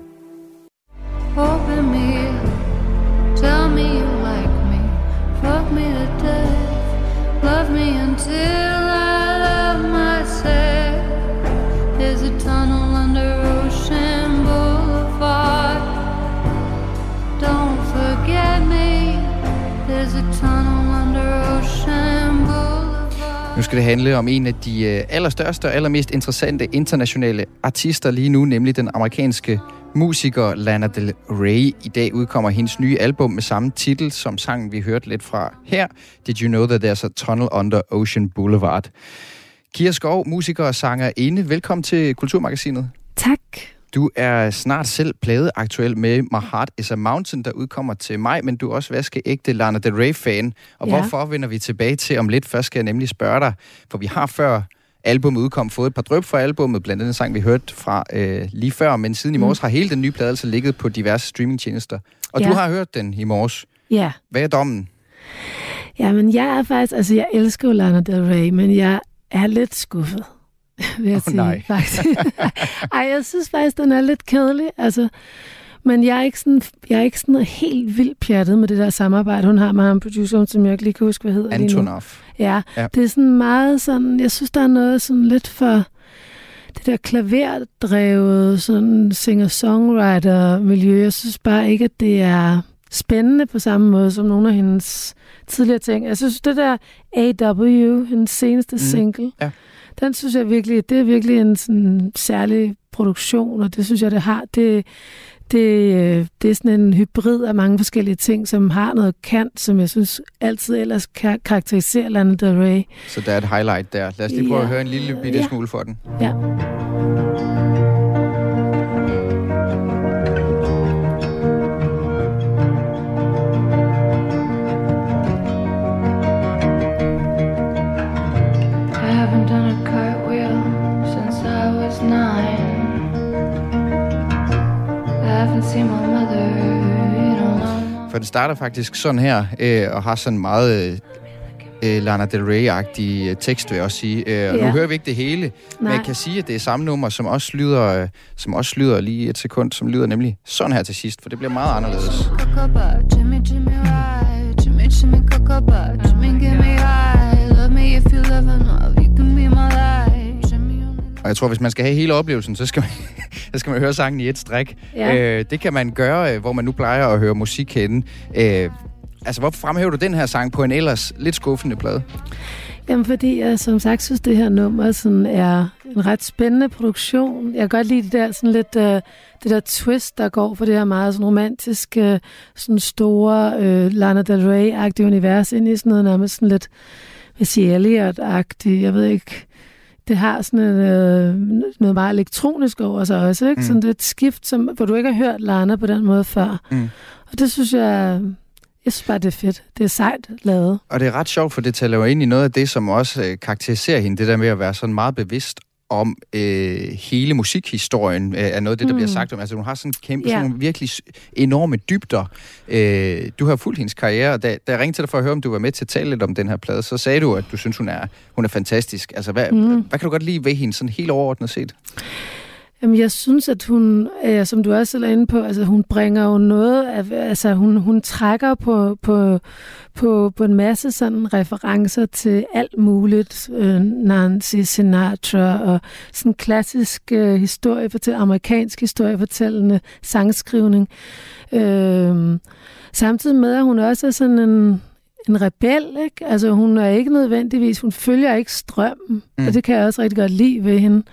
Nu skal det handle om en af de øh, allerstørste og allermest interessante internationale artister lige nu, nemlig den amerikanske musiker Lana Del Rey. I dag udkommer hendes nye album med samme titel som sangen, vi hørte lidt fra her. Did you know that there's a tunnel under Ocean Boulevard? Kira Skov, musiker og sanger inde. Velkommen til Kulturmagasinet. Tak. Du er snart selv pladeaktuel med My Heart is a Mountain, der udkommer til mig, men du er også vaskeægte Lana Del Rey-fan. Og ja. hvorfor vender vi tilbage til om lidt? Først skal jeg nemlig spørge dig, for vi har før albumet udkom fået et par drøb fra albumet, blandt andet en sang, vi hørte fra øh, lige før, men siden mm. i morges har hele den nye plade altså ligget på diverse streamingtjenester. Og ja. du har hørt den i morges. Ja. Hvad er dommen? Jamen, jeg er faktisk, altså jeg elsker jo Lana Del Rey, men jeg er lidt skuffet, vil jeg oh, sige. Nej. Faktisk. Ej, jeg synes faktisk, den er lidt kedelig. Altså, Men jeg er, ikke sådan, jeg er ikke sådan helt vildt pjattet med det der samarbejde, hun har med ham, produceren, som jeg ikke lige kan huske, hvad hedder Antonov. Ja, Ja. det er sådan meget sådan, jeg synes, der er noget sådan lidt for det der klaverdrevet, sådan singer-songwriter-miljø. Jeg synes bare ikke, at det er spændende på samme måde som nogle af hendes tidligere ting. Jeg synes, det der AW, hendes seneste mm. single, ja. den synes jeg virkelig, det er virkelig en sådan særlig produktion, og det synes jeg, det har. Det, det, øh, det er sådan en hybrid af mange forskellige ting, som har noget kant, som jeg synes altid ellers kar- karakteriserer Lana Del Rey. Så der er et highlight der. Lad os lige prøve Ja. at høre en lille bitte Ja. smule for den. Ja. For den starter faktisk sådan her, øh, og har sådan meget øh, øh, Lana Del Rey-agtig øh, tekst, vil jeg også sige. Øh, og Nu hører vi ikke det hele, men Nej. jeg kan sige, at det er samme nummer, som også lyder, øh, som også lyder lige et sekund, som lyder nemlig sådan her til sidst, for det bliver meget anderledes. Jimmy, Jimmy, right. Jimmy, Jimmy, cocoa, Jimmy, give me high. Love me if you love enough, you can be my light. Jimmy, only Og jeg tror, hvis man skal have hele oplevelsen, så skal man, så skal man høre sangen i et stræk. Ja. Øh, det kan man gøre, øh, hvor man nu plejer at høre musik henne. Øh, altså, hvorfor fremhæver du den her sang på en ellers lidt skuffende plade? Jamen, fordi jeg som sagt synes, det her nummer sådan er en ret spændende produktion. Jeg kan godt lide det der, sådan lidt, uh, det der twist, der går for det her meget sådan romantiske, sådan store uh, Lana Del Rey-agtige univers ind i sådan noget nærmest sådan lidt Missy Elliott-agtigt. Jeg ved ikke, det har sådan et, uh, noget meget elektronisk over sig også, ikke? Mm. Sådan et skift, som, hvor du ikke har hørt Lana på den måde før. Mm. Og det synes jeg, jeg synes bare, det er fedt. Det er sejt lavet. Og det er ret sjovt, for det taler jo ind i noget af det, som også øh, karakteriserer hende, det der med at være sådan meget bevidst om øh, hele musikhistorien, øh, er noget af det, der mm. Bliver sagt om. Altså, hun har sådan kæmpe, Ja. sådan nogle virkelig enorme dybder. Øh, du har fulgt hendes karriere, og da, da jeg ringte til dig for at høre, om du var med til at tale lidt om den her plade, så sagde du, at du synes, hun er, hun er fantastisk. Altså, hvad. Mm. hvad kan du godt lide ved hende, sådan helt overordnet set? Jamen, jeg synes, at hun, øh, som du også selv er inde på, altså hun bringer jo noget af, altså hun, hun trækker på, på, på, på en masse sådan referencer til alt muligt. Øh, Nancy Sinatra og sådan klassisk øh, historiefortæl, amerikansk historiefortællende sangskrivning. Øh, samtidig med, at hun også er sådan en, en rebel, ikke? Altså hun er ikke nødvendigvis, hun følger ikke strømmen, Mm. mm. og det kan jeg også rigtig godt lide ved hende.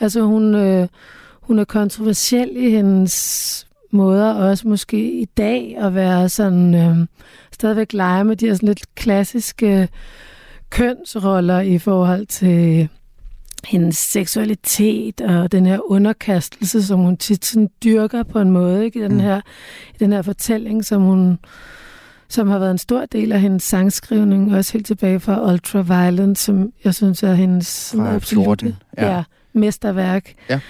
Altså hun, øh, hun er kontroversiel i hendes måder også måske i dag at være sådan øh, stadigvæk lege med de her sådan lidt klassiske kønsroller i forhold til hendes seksualitet og den her underkastelse, som hun tit sådan dyrker på en måde ikke? I, den Mm. her, i den her fortælling, som hun som har været en stor del af hendes sangskrivning, også helt tilbage fra Ultraviolent, som jeg synes er hendes Fra absolutte- 14, ja. ja, mesterværk. Ja.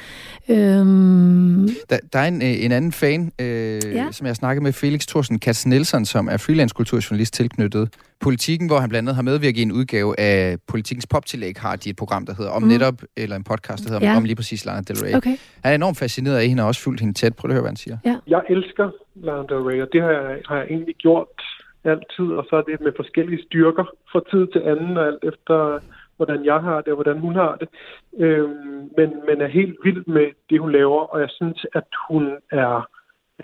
Øhm, Der, der er en, øh, en anden fan, øh, ja. Ja. som jeg snakkede med, Felix Thorsen Katz Nielsen, som er freelance kulturjournalist tilknyttet Politikken, hvor han blandt andet har medvirket i en udgave af Politikens poptillæg, har de et program, der hedder Om Mm. netop, eller en podcast, der hedder Ja. Om lige præcis Lana Del Rey. okay. Han er enormt fascineret af hende og har også fulgt hende tæt. Prøv at høre, hvad han siger. Jeg elsker Lana Del Rey, og det har jeg, har jeg egentlig gjort altid, og så er det med forskellige styrker fra tid til anden, og alt efter hvordan jeg har det, og hvordan hun har det. Øh, men, men er helt vild med det, hun laver, og jeg synes, at hun er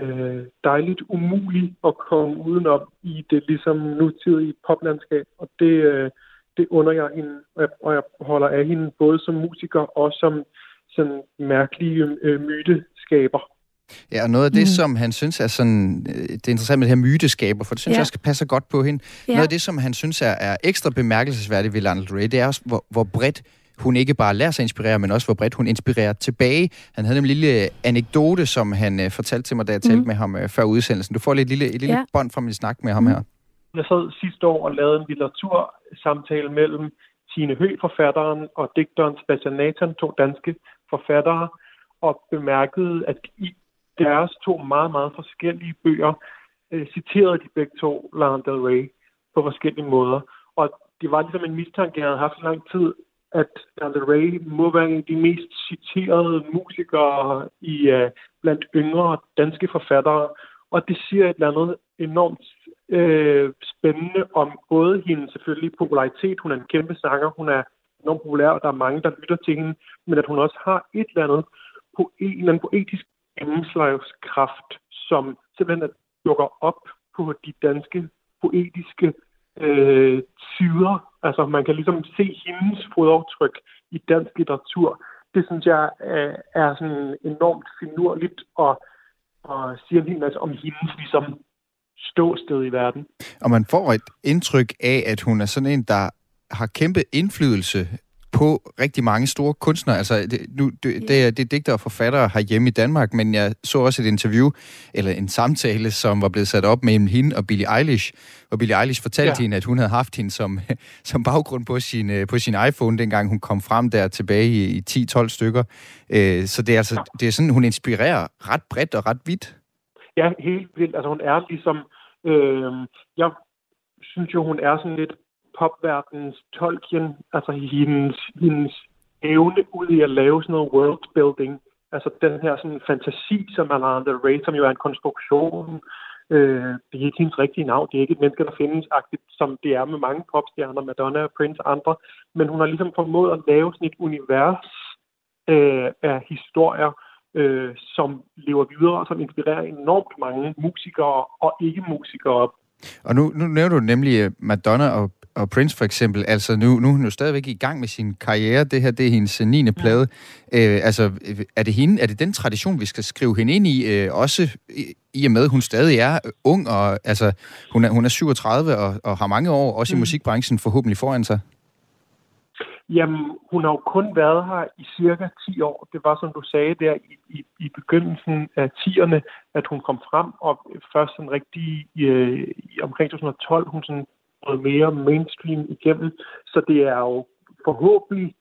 øh, dejligt umulig at komme udenom i det ligesom nutidige poplandskab, og det, øh, det under jeg hende, og jeg, holder af hende både som musiker og som sådan mærkelig øh, myteskaber. Ja, og noget af det, mm. Mm. som han synes er sådan... øh, Det er interessant med det her myteskaber, for det synes ja. Jeg også passer godt på hende. Ja. Noget af det, som han synes er, er ekstra bemærkelsesværdigt ved Lana Del Rey, det er også, hvor, hvor bredt hun ikke bare lader sig inspirere, men også hvor bredt hun inspirerer tilbage. Han havde en lille anekdote, som han øh, fortalte til mig, da jeg talte Mhm. med ham øh, før udsendelsen. Du får lidt lille, et lille ja. Bånd fra min snak med ham her. Jeg sad sidste år og lavede en litteratursamtale mellem Tine Høgh, forfatteren, og digteren Sebastian Nathan, to danske forfattere, og bemærkede, at i deres to meget, meget forskellige bøger øh, citerede de begge to Lana Del Rey på forskellige måder. Og det var ligesom en mistanke, jeg havde haft så lang tid, at Lana Del Rey må være en af de mest citerede musikere i øh, blandt yngre danske forfattere. Og det siger et eller andet enormt øh, spændende om både hendes selvfølgelig popularitet. Hun er en kæmpe sanger. Hun er enormt populær, og der er mange, der lytter til hende. Men at hun også har et eller andet på en eller anden poetisk anslagskraft, som simpelthen dukker op på de danske poetiske øh, tider. Altså man kan ligesom se hendes fodaftryk i dansk litteratur. Det synes jeg er, er sådan enormt finurligt og, og siger en hel masse om hendes ligesom ståsted i verden. Og man får et indtryk af, at hun er sådan en, der har kæmpe indflydelse på rigtig mange store kunstnere. Altså, det, nu, det, det, er, det er digter og forfattere herhjemme i Danmark, men jeg så også et interview, eller en samtale, som var blevet sat op mellem hende og Billie Eilish, hvor Billie Eilish fortalte ja. hende, at hun havde haft hende som, som baggrund på sin, øh, på sin iPhone, dengang hun kom frem der tilbage i, i 10-12 stykker. Øh, så det er, altså, det er sådan, hun inspirerer ret bredt og ret vidt. Ja, helt vildt. Altså, hun er ligesom... Øh, jeg synes jo, hun er sådan lidt popverdens Tolkien, altså hendes, hendes evne ud i at lave sådan noget worldbuilding, altså den her sådan fantasi, som man har, Del Rey, som jo er en konstruktion, øh, det er ikke hendes rigtige navn, det er ikke et menneske, der findes, agtigt, som det er med mange popstjerner, Madonna, Prince og andre, men hun har ligesom formået at lave sådan et univers øh, af historier, øh, som lever videre, og som inspirerer enormt mange musikere og ikke-musikere. Og nu, nu nævner du nemlig øh, Madonna og og Prince for eksempel, altså nu, nu er hun jo stadigvæk i gang med sin karriere. Det her, det er hendes 9. Ja. plade. Øh, altså, er det, hende, er det den tradition, vi skal skrive hende ind i, øh, også i, i og med, at hun stadig er ung, og altså, hun er, hun er 37 og, og har mange år, også mm. i musikbranchen, forhåbentlig foran sig? Jamen, hun har jo kun været her i cirka 10 år. Det var, som du sagde der i, i, i begyndelsen af 10'erne, at hun kom frem, og først sådan rigtig øh, omkring 2012, hun sådan noget mere mainstream igennem. Så det er jo forhåbentlig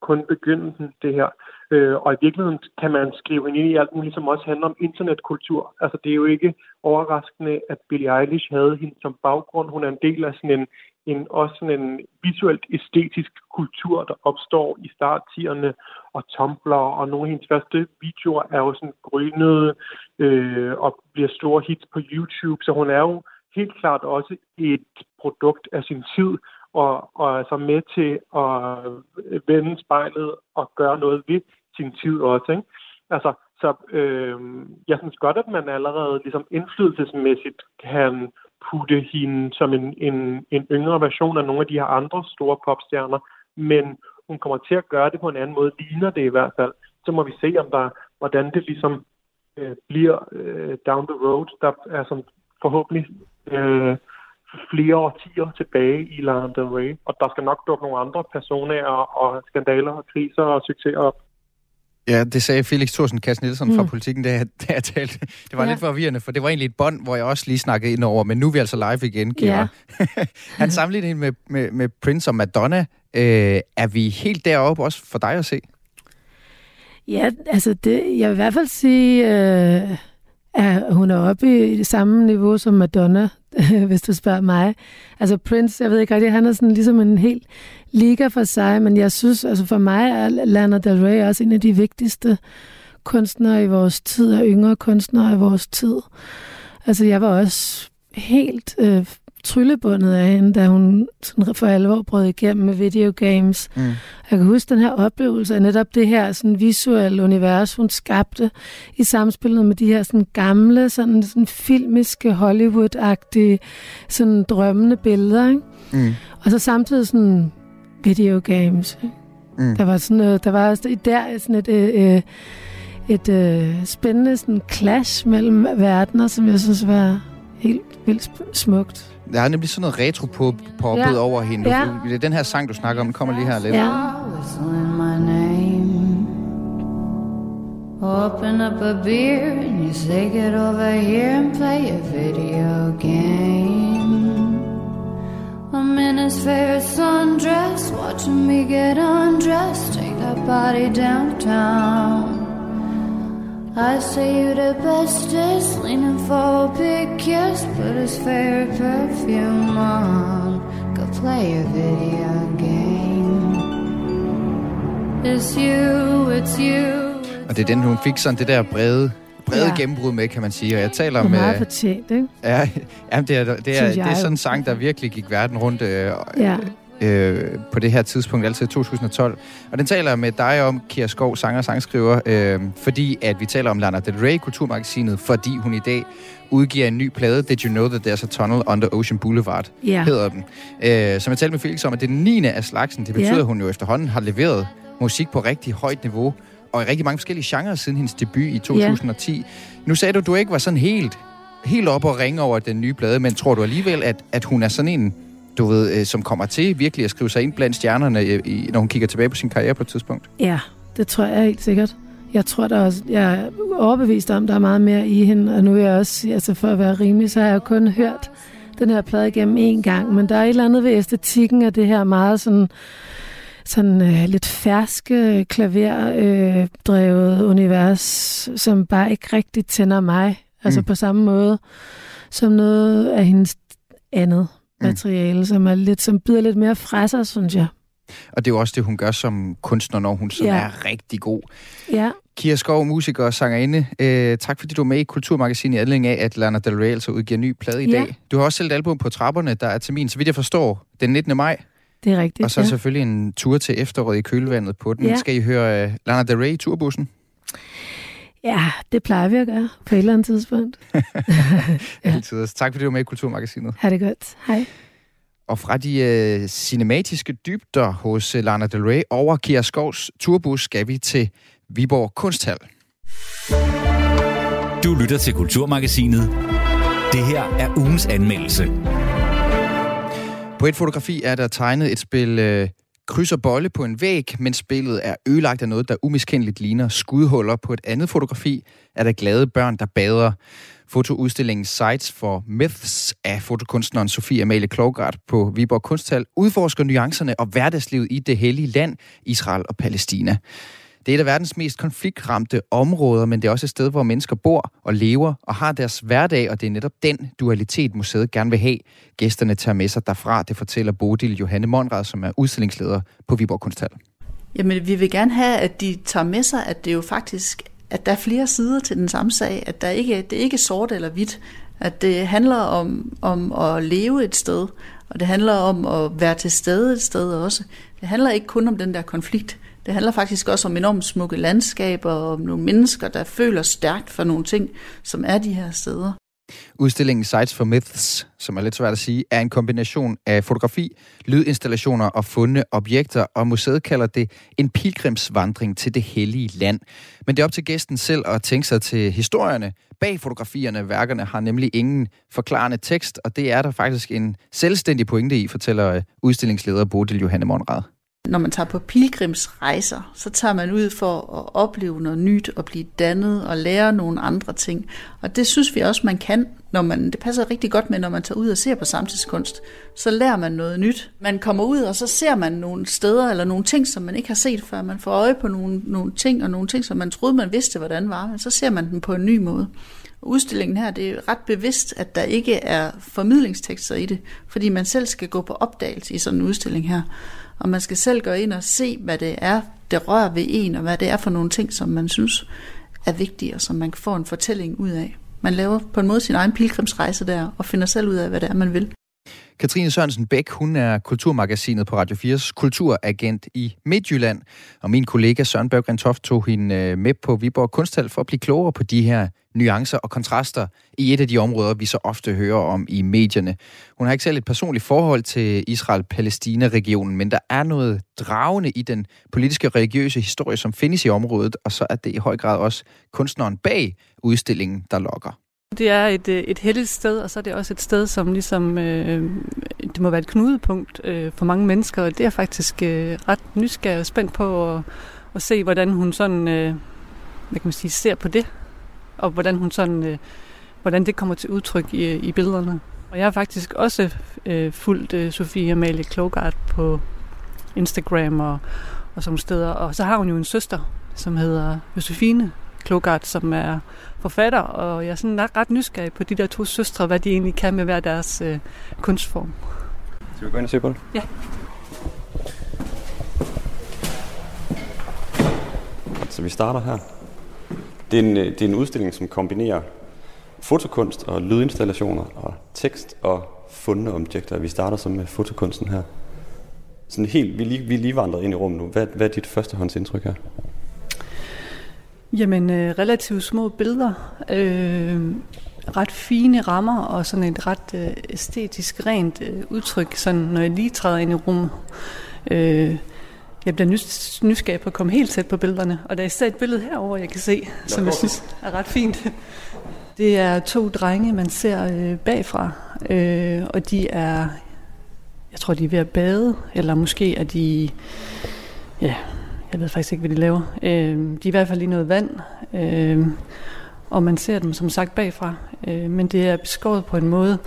kun begyndelsen, det her. Øh, og i virkeligheden kan man skrive ind i alt muligt, som også handler om internetkultur. Altså det er jo ikke overraskende, at Billie Eilish havde hende som baggrund. Hun er en del af sådan en, en også sådan en visuelt æstetisk kultur, der opstår i starttierne, og Tumblr, og nogle af hendes første videoer er jo sådan grønnede øh, og bliver store hits på YouTube, så hun er jo helt klart også et produkt af sin tid, og, og altså med til at vende spejlet og gøre noget ved sin tid også. Ikke? Altså, så øh, jeg synes godt, at man allerede ligesom indflydelsesmæssigt kan putte hende som en, en, en yngre version af nogle af de her andre store popstjerner, men hun kommer til at gøre det på en anden måde, ligner det i hvert fald. Så må vi se, om der, hvordan det ligesom øh, bliver øh, down the road. Der er som forhåbentlig øh, flere årtier tilbage i Lana Del Rey, og der skal nok dukke nogle andre personer og skandaler og kriser og succeser op. Ja, det sagde Felix Thorsen Kass Nielsen mm. fra Politikken, da jeg, da jeg talte. Det var ja. lidt forvirrende, for det var egentlig et bånd, hvor jeg også lige snakkede ind over, men nu er vi altså live igen, Kira. Ja. Han sammenlignede med, med, med Prince og Madonna. Øh, er vi helt deroppe også for dig at se? Ja, altså det, jeg vil i hvert fald sige... Øh Ja, hun er oppe i det samme niveau som Madonna, hvis du spørger mig. Altså Prince, jeg ved ikke rigtig, han er sådan ligesom en helt liga for sig, men jeg synes, altså for mig er Lana Del Rey også en af de vigtigste kunstnere i vores tid, og yngre kunstnere i vores tid. Altså jeg var også helt øh, tryllebundet af hende, da hun sådan for alvor brød igennem med videogames. Mm. Jeg kan huske den her oplevelse af netop det her sådan visuelle univers, hun skabte i samspillet med de her sådan gamle, sådan, sådan filmiske, Hollywood-agtige, sådan drømmende billeder. Ikke? Mm. Og så samtidig sådan videogames. Mm. Der var sådan noget, der var også der sådan et, øh, øh et øh, spændende sådan clash mellem verdener, som jeg synes var helt vildt smukt. Der er nemlig sådan noget retro på poppet ja. over hende. Ja. Det er den her sang, du snakker om. kommer lige her lidt. Ja. Open up a beer and you say get over here and play a video game. I'm in his favorite sundress, watching me get undressed, take that body downtown. I say you the bestest, leaning for a big kiss, put his favorite perfume on, go play a video game. It's you, it's you. Og det er den, hun fik sådan det der brede, brede Ja. gennembrud med, kan man sige. Og jeg taler Det er meget øh, fortjent, ikke? Ja, jamen det er, det er, det er sådan en sang, der virkelig gik verden rundt øh, Ja. Øh, på det her tidspunkt, altså i 2012. Og den taler med dig om, Kira Skov, sanger og sangskriver, øh, fordi at vi taler om Lana Del Rey, Kulturmagasinet, fordi hun i dag udgiver en ny plade, Did You Know That There's a Tunnel Under Ocean Boulevard, Ja. hedder den. Øh, som jeg talte med Felix om, at det er den 9. af slagsen. Det betyder, Ja. at hun jo efterhånden har leveret musik på rigtig højt niveau, og i rigtig mange forskellige genrer siden hendes debut i 2010. Nu sagde du, du ikke var sådan helt, helt op og ringe over den nye plade, men tror du alligevel, at, at hun er sådan en, du ved, øh, som kommer til virkelig at skrive sig ind blandt stjernerne, øh, i, når hun kigger tilbage på sin karriere på et tidspunkt? Ja, det tror jeg helt sikkert. Jeg tror der også, jeg er overbevist om, der er meget mere i hende, og nu er jeg også, altså for at være rimelig, så har jeg jo kun hørt den her plade igennem en gang, men der er et eller andet ved æstetikken af det her meget sådan, sådan øh, lidt ferske, klaverdrevet øh, drevet univers, som bare ikke rigtig tænder mig. Altså mm. på samme måde som noget af hendes andet Mm. materiale, som er lidt, som byder lidt mere fra sig, synes jeg. Og det er jo også det, hun gør som kunstner, når hun sådan Ja. er rigtig god. Ja, Kira Skov, musiker og sangerinde. Øh, tak fordi du er med i Kulturmagasinet i anledning af, at Lana Del Rey altså udgiver ny plade i Ja. dag. Du har også selv et album på trapperne, der er til min, så vidt jeg forstår, den 19. maj. det er rigtigt. Og så ja. selvfølgelig en tur til efteråret i kølvandet på den. Ja. Skal I høre uh, Lana Del Rey i turbussen? Ja, det plejer vi at gøre på et eller andet tidspunkt. Ja. Altid. Tak fordi du var med i Kulturmagasinet. Ha' det godt. Hej. Og fra de uh, cinematiske dybder hos uh, Lana Del Rey over Kira Skovs turbus skal vi til Viborg Kunsthal. Du lytter til Kulturmagasinet. Det her er ugens anmeldelse. På et fotografi er der tegnet et spil øh, kryds og bolle på en væg, mens spillet er ødelagt af noget, der umiskendeligt ligner skudhuller. På et andet fotografi er der glade børn, der bader. Fotoudstillingen Sites for Myths af fotokunstneren Sofie Amalie Klogart på Viborg Kunsthal udforsker nuancerne og hverdagslivet i det hellige land, Israel og Palæstina. Det er et af verdens mest konfliktramte områder, men det er også et sted, hvor mennesker bor og lever og har deres hverdag, og det er netop den dualitet, museet gerne vil have. Gæsterne tager med sig derfra, det fortæller Bodil Johanne Monrad, som er udstillingsleder på Viborg Kunsthal. Jamen, vi vil gerne have, at de tager med sig, at det jo faktisk, at der er flere sider til den samme sag, at der ikke, det er ikke sort eller hvidt, at det handler om, om at leve et sted, og det handler om at være til stede et sted også. Det handler ikke kun om den der konflikt, det handler faktisk også om enormt smukke landskaber, og om nogle mennesker, der føler stærkt for nogle ting, som er de her steder. Udstillingen Sites for Myths, som er lidt svært at sige, er en kombination af fotografi, lydinstallationer og fundne objekter, og museet kalder det en pilgrimsvandring til det hellige land. Men det er op til gæsten selv at tænke sig til historierne. Bag fotografierne, værkerne, har nemlig ingen forklarende tekst, og det er der faktisk en selvstændig pointe i, fortæller øh, udstillingsleder Bodil Johanne Monrad. Når man tager på pilgrimsrejser, så tager man ud for at opleve noget nyt og blive dannet og lære nogle andre ting. Og det synes vi også, man kan, når man, det passer rigtig godt med, når man tager ud og ser på samtidskunst. Så lærer man noget nyt. Man kommer ud, og så ser man nogle steder eller nogle ting, som man ikke har set før. Man får øje på nogle, nogle ting og nogle ting, som man troede, man vidste, hvordan var. Men så ser man dem på en ny måde. Udstillingen her, det er ret bevidst, at der ikke er formidlingstekster i det, fordi man selv skal gå på opdagelse i sådan en udstilling her. Og man skal selv gå ind og se, hvad det er, det rører ved en, og hvad det er for nogle ting, som man synes er vigtige, og som man får en fortælling ud af. Man laver på en måde sin egen pilgrimsrejse der, og finder selv ud af, hvad det er, man vil. Katrine Sørensen Bæk, hun er kulturmagasinet på Radio 4's kulturagent i Midtjylland. Og min kollega Søren Berggren Toft tog hende øh, med på Viborg Kunsthal for at blive klogere på de her nuancer og kontraster i et af de områder, vi så ofte hører om i medierne. Hun har ikke selv et personligt forhold til Israel-Palæstina-regionen, men der er noget dragende i den politiske og religiøse historie, som findes i området, og så er det i høj grad også kunstneren bag udstillingen, der lokker. Det er et, øh, et heldigt sted, og så er det også et sted, som ligesom, øh, det må være et knudepunkt øh, for mange mennesker, og det er faktisk øh, ret nysgerrig og spændt på at, at se, hvordan hun sådan, øh, hvad kan man sige, ser på det, og hvordan hun sådan, øh, hvordan det kommer til udtryk i, øh, i billederne. Og jeg har faktisk også øh, fulgt øh, Sofie Amalie Klogart på Instagram og, og sådan steder, og så har hun jo en søster, som hedder Josefine Klogart, som er forfatter, og jeg er sådan ret, nysgerrig på de der to søstre, hvad de egentlig kan med hver deres øh, kunstform. Skal vi gå ind og se på det? Ja. Så vi starter her. Det er en, øh, det er en udstilling, som kombinerer fotokunst og lydinstallationer og tekst og fundne objekter. Vi starter så med fotokunsten her. Sådan helt, vi lige, vi lige vandret ind i rummet nu. Hvad, hvad er dit førstehåndsindtryk her? Jamen, øh, relativt små billeder. Øh, ret fine rammer og sådan et ret øh, æstetisk rent øh, udtryk, sådan når jeg lige træder ind i rummet. Øh, jeg bliver nys- nysgerrig på at komme helt tæt på billederne, og der er især et billede herover jeg kan se, som jeg synes er ret fint. Det er to drenge, man ser øh, bagfra, øh, og de er, jeg tror, de er ved at bade, eller måske er de, ja, jeg ved faktisk ikke, hvad de laver. Øh, de er i hvert fald i noget vand, øh, og man ser dem som sagt bagfra, øh, men det er beskåret på en måde,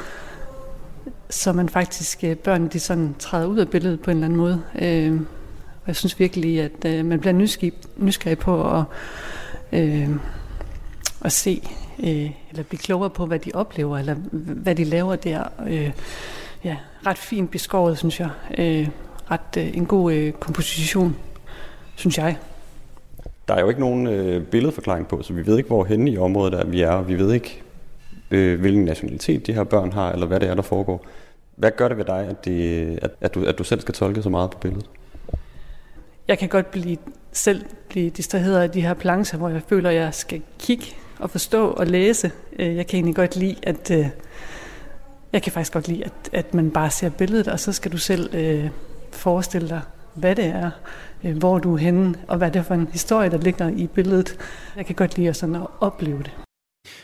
så man faktisk, øh, børn de sådan træder ud af billedet på en eller anden måde. Øh, og jeg synes virkelig, at øh, man bliver nysgerrig, nysgerrig på at, øh, at se, øh, eller blive klogere på, hvad de oplever, eller hvad de laver der. Øh, ja, ret fint beskåret, synes jeg. Øh, ret øh, en god øh, komposition, synes jeg. Der er jo ikke nogen øh, billedforklaring på, så vi ved ikke, hvor henne i området er, vi er, og vi ved ikke, øh, hvilken nationalitet de her børn har, eller hvad det er, der foregår. Hvad gør det ved dig, at, det, at, at, du, at du selv skal tolke så meget på billedet? Jeg kan godt blive, selv blive distraheret af de her plancher, hvor jeg føler, at jeg skal kigge og forstå og læse. Øh, Jeg kan egentlig godt lide, at øh, jeg kan faktisk godt lide, at, at man bare ser billedet, og så skal du selv øh, forestille dig, hvad det er, Øh, hvor du er henne, og hvad det er for en historie, der ligger i billedet. Jeg kan godt lide at, sådan at opleve det.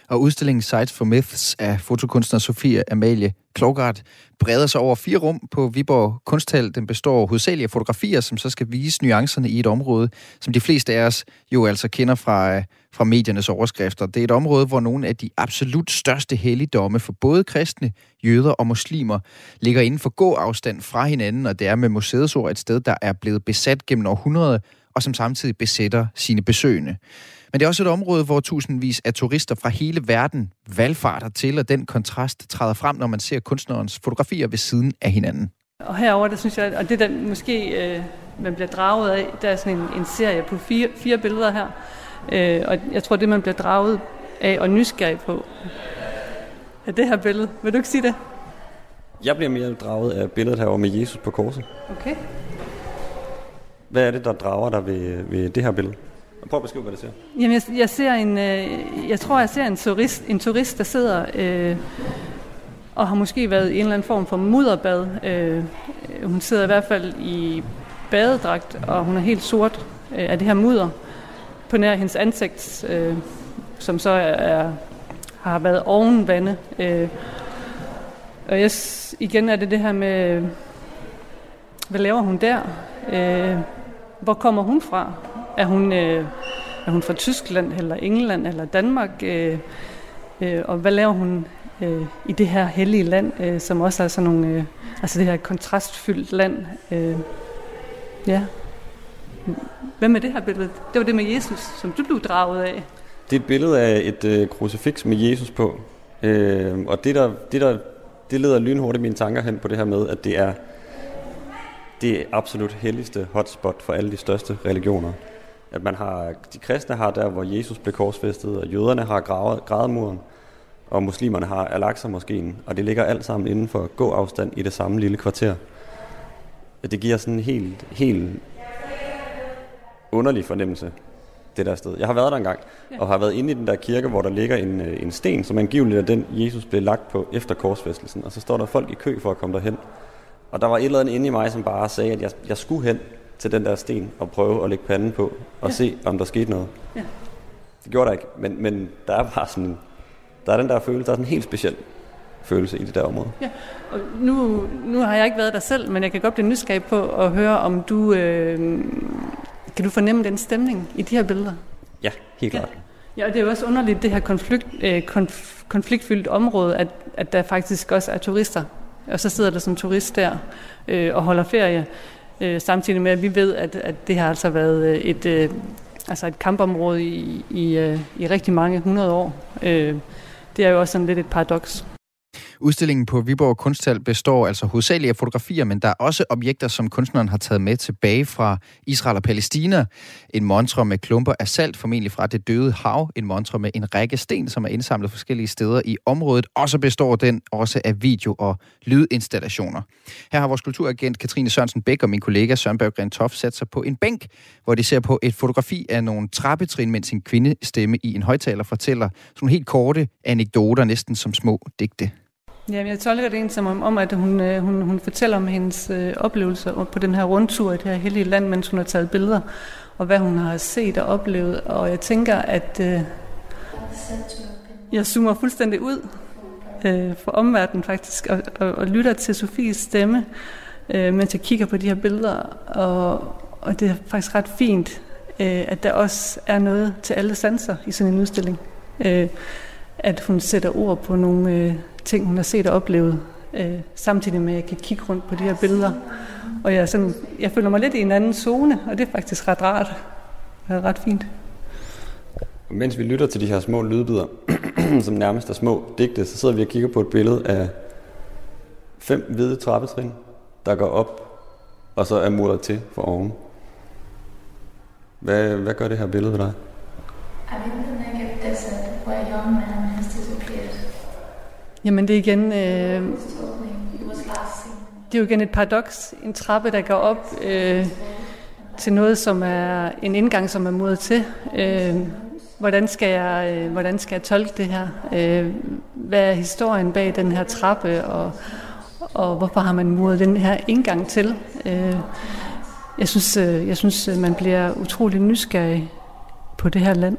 Og udstillingen Sites for Myths af fotokunstner Sofie Amalie Klogart breder sig over fire rum på Viborg Kunsthal. Den består hovedsageligt af fotografier, som så skal vise nuancerne i et område, som de fleste af os jo altså kender fra, øh, fra mediernes overskrifter. Det er et område, hvor nogle af de absolut største helligdomme for både kristne, jøder og muslimer ligger inden for gåafstand fra hinanden, og det er med museets ord et sted, der er blevet besat gennem århundreder, og som samtidig besætter sine besøgende. Men det er også et område, hvor tusindvis af turister fra hele verden valgfarter til, og den kontrast træder frem, når man ser kunstnerens fotografier ved siden af hinanden. Og herover der synes jeg, og det der måske øh, man bliver draget af, der er sådan en, en serie på fire, fire billeder her. Øh, og jeg tror, det man bliver draget af og nysgerrig på, er det her billede. Vil du ikke sige det? Jeg bliver mere draget af billedet herovre med Jesus på korset. Okay. Hvad er det, der drager dig ved, ved det her billede? Prøv at beskrive, hvad det ser. Jamen, jeg, jeg ser en, øh, jeg tror, jeg ser en turist, en turist der sidder øh, og har måske været i en eller anden form for mudderbad. Øh, hun sidder i hvert fald i badedragt, og hun er helt sort øh, af det her mudder på nær hendes ansigt, øh, som så er, har været ovenvande. Øh, og jeg, igen er det det her med, hvad laver hun der? Øh, hvor kommer hun fra? Er hun, øh, er hun fra Tyskland, eller England, eller Danmark? Øh, øh, og hvad laver hun øh, i det her hellige land, øh, som også er sådan nogle, øh, altså det her kontrastfyldt land? Øh, ja. Hvad med det her billede? Det var det med Jesus, som du blev draget af. Det er et billede af et øh, krucifix med Jesus på. Øh, og det, der, det, der, det leder lynhurtigt mine tanker hen på det her med, at det er det absolut helligste hotspot for alle de største religioner. At man har, de kristne har der, hvor Jesus blev korsfæstet, og jøderne har grædemuren, og muslimerne har Al-Aqsa-moskeen, og det ligger alt sammen inden for gåafstand i det samme lille kvarter. Det giver sådan en helt, helt underlig fornemmelse, det der sted. Jeg har været der engang, og har været inde i den der kirke, hvor der ligger en, øh, en sten, som angiveligt er den, Jesus blev lagt på efter korsfæstelsen, og så står der folk i kø for at komme derhen. Og der var et eller andet inde i mig, som bare sagde, at jeg, jeg skulle hen til den der sten og prøve at lægge panden på og ja. se, om der skete noget. Ja. Det gjorde der ikke, men, men der er bare sådan, der er den der følelse, der er sådan en helt speciel følelse i det der område. Ja, og nu, nu har jeg ikke været der selv, men jeg kan godt blive nysgerrig på at høre, om du, øh, kan du fornemme den stemning i de her billeder? Ja, helt klart. Ja, og det er jo også underligt, det her konflikt, øh, konf, konfliktfyldt område, at, at der faktisk også er turister. Og så sidder der som turist der øh, og holder ferie, øh, samtidig med, at vi ved, at, at det har altså været øh, et, øh, altså et kampområde i, i, øh, i rigtig mange hundrede år. Øh, det er jo også sådan lidt et paradoks. Udstillingen på Viborg Kunsthal består altså hovedsageligt af fotografier, men der er også objekter, som kunstneren har taget med tilbage fra Israel og Palæstina. En montre med klumper af salt, formentlig fra det døde hav. En montre med en række sten, som er indsamlet forskellige steder i området. Og så består den også af video- og lydinstallationer. Her har vores kulturagent Katrine Sørensen Bæk og min kollega Søren Berggren Toff sat sig på en bænk, hvor de ser på et fotografi af nogle trappetrin, mens en kvindestemme i en højtaler fortæller sådan helt korte anekdoter, næsten som små digte. Ja, jeg tolker det en som om, om at hun, øh, hun, hun fortæller om hendes øh, oplevelser på den her rundtur i det her hellige land, mens hun har taget billeder, og hvad hun har set og oplevet. Og jeg tænker, at øh, jeg zoomer fuldstændig ud øh, for omverdenen faktisk, og, og, og lytter til Sofies stemme, øh, mens jeg kigger på de her billeder. Og, og det er faktisk ret fint, øh, at der også er noget til alle sanser i sådan en udstilling. Øh, at hun sætter ord på nogle øh, ting, hun har set og oplevet, øh, samtidig med, at jeg kan kigge rundt på de her billeder. Og jeg, sådan, jeg føler mig lidt i en anden zone, og det er faktisk ret rart. Det er ret fint. Og mens vi lytter til de her små lydbider, som nærmest er små digte, så sidder vi og kigger på et billede af fem hvide trappetrin, der går op, og så er muret til for oven. Hvad, hvad gør det her billede ved dig? I'm in the Negev desert where a young man has disappeared. Jamen det er igen, øh, det er jo igen et paradoks. En trappe, der går op øh, til noget, som er en indgang, som er modet til. Øh, hvordan, skal jeg, øh, hvordan skal jeg tolke det her? Øh, hvad er historien bag den her trappe, og, og hvorfor har man muret den her indgang til? Øh, jeg synes, øh, jeg synes, øh, man bliver utrolig nysgerrig på det her land,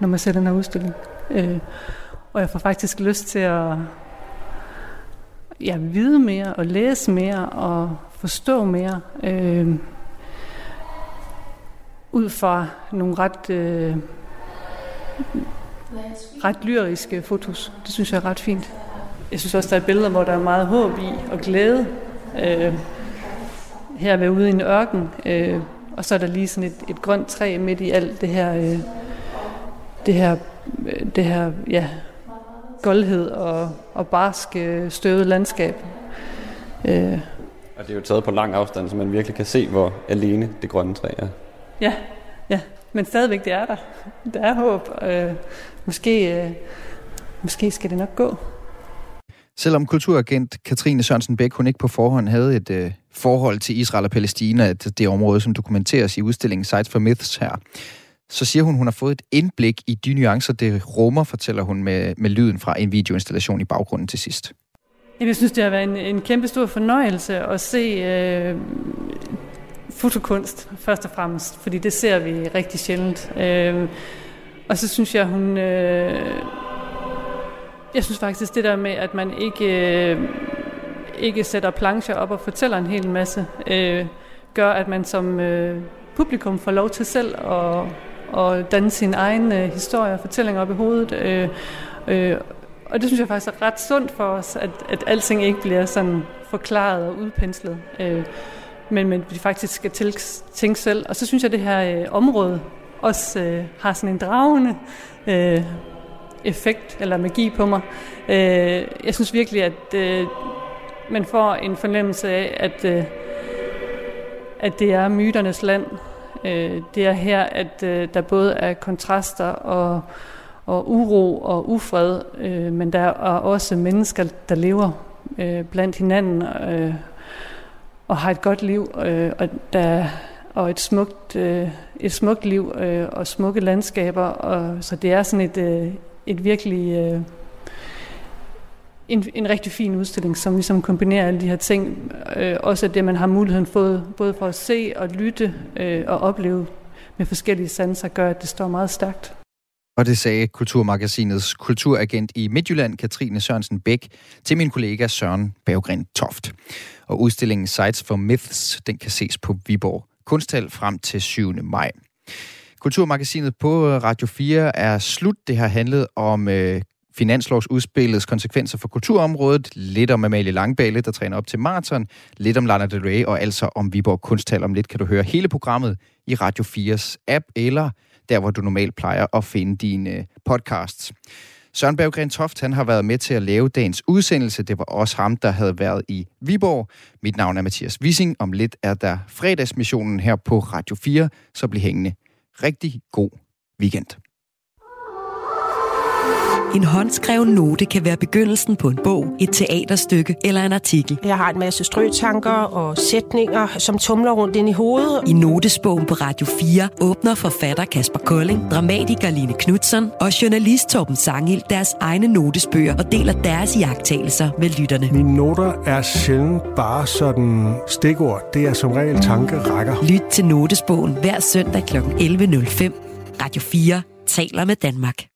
når man ser den her udstilling. Øh, og jeg får faktisk lyst til at ja, vide mere og læse mere og forstå mere øh, ud fra nogle ret, øh, ret lyriske fotos. Det synes jeg er ret fint. Jeg synes også, der er billeder, hvor der er meget håb i og glæde. Øh, her ved ude i en ørken, øh, og så er der lige sådan et, et grønt træ midt i alt det her, øh, det her, øh, det her ja, goldhed og, og barsk øh, støvet landskab. Øh, Og det er jo taget på lang afstand, så man virkelig kan se, hvor alene det grønne træ er. ja, ja, men stadigvæk det er der. Der er håb. Øh, måske, øh, måske skal det nok gå. Selvom kulturagent Katrine Sørensen Bæk, hun ikke på forhånd havde et øh, forhold til Israel og Palæstina, det, det område, som dokumenteres i udstillingen Sites for Myths her, så siger hun, hun har fået et indblik i de nuancer, det rummer, fortæller hun med, med lyden fra en videoinstallation i baggrunden til sidst. Jamen, Jeg synes, det har været en, en kæmpe stor fornøjelse at se øh, fotokunst, først og fremmest, fordi det ser vi rigtig sjældent. Øh, og så synes jeg, hun... Øh, jeg synes faktisk, det der med, at man ikke, øh, ikke sætter plancher op og fortæller en hel masse, øh, gør, at man som øh, publikum får lov til selv at, og danne sin egen øh, historie og fortælling op i hovedet. Øh, øh, og det synes jeg faktisk er ret sundt for os, at, at alting ikke bliver sådan forklaret og udpenslet, øh, men, men vi faktisk skal til, tænke selv. Og så synes jeg, at det her øh, område også øh, har sådan en dragende øh, effekt eller magi på mig. Øh, jeg synes virkelig, at øh, man får en fornemmelse af, at, øh, at det er myternes land. Øh, det er her, at øh, der både er kontraster og, og uro og ufred, øh, men der er også mennesker, der lever øh, blandt hinanden øh, og har et godt liv, øh, og, der, og et smukt, øh, et smukt liv øh, og smukke landskaber. Og, så det er sådan et, øh, et virkelig øh, en, en rigtig fin udstilling, som ligesom kombinerer alle de her ting. Øh, også det, man har muligheden fået, både for at se og lytte øh, og opleve med forskellige sanser, gør, at det står meget stærkt. Og det sagde Kulturmagasinets kulturagent i Midtjylland, Katrine Sørensen Bæk, til min kollega Søren Berggren Toft. Og udstillingen Sites for Myths, den kan ses på Viborg Kunsthal frem til 7. maj. Kulturmagasinet på Radio 4 er slut. Det har handlet om øh, finanslovsudspillets konsekvenser for kulturområdet, lidt om Amalie Langbale, der træner op til maraton, lidt om Lana Del Rey, og altså om Viborg Kunsthal. Om lidt kan du høre hele programmet i Radio 4's app, eller der, hvor du normalt plejer at finde dine øh, podcasts. Søren Berggren Toft, han har været med til at lave dagens udsendelse. Det var også ham, der havde været i Viborg. Mit navn er Mathias Wissing. Om lidt er der fredagsmissionen her på Radio 4, så bliv hængende. Rigtig god weekend. En håndskreven note kan være begyndelsen på en bog, et teaterstykke eller en artikel. Jeg har en masse strøtanker og sætninger, som tumler rundt ind i hovedet. I notesbogen på Radio 4 åbner forfatter Kasper Kolding, dramatiker Line Knudsen og journalist Torben Sangil deres egne notesbøger og deler deres iagttagelser med lytterne. Mine noter er sjældent bare sådan stikord. Det er som regel tankerækker. Lyt til notesbogen hver søndag kl. 11.05. Radio 4 taler med Danmark.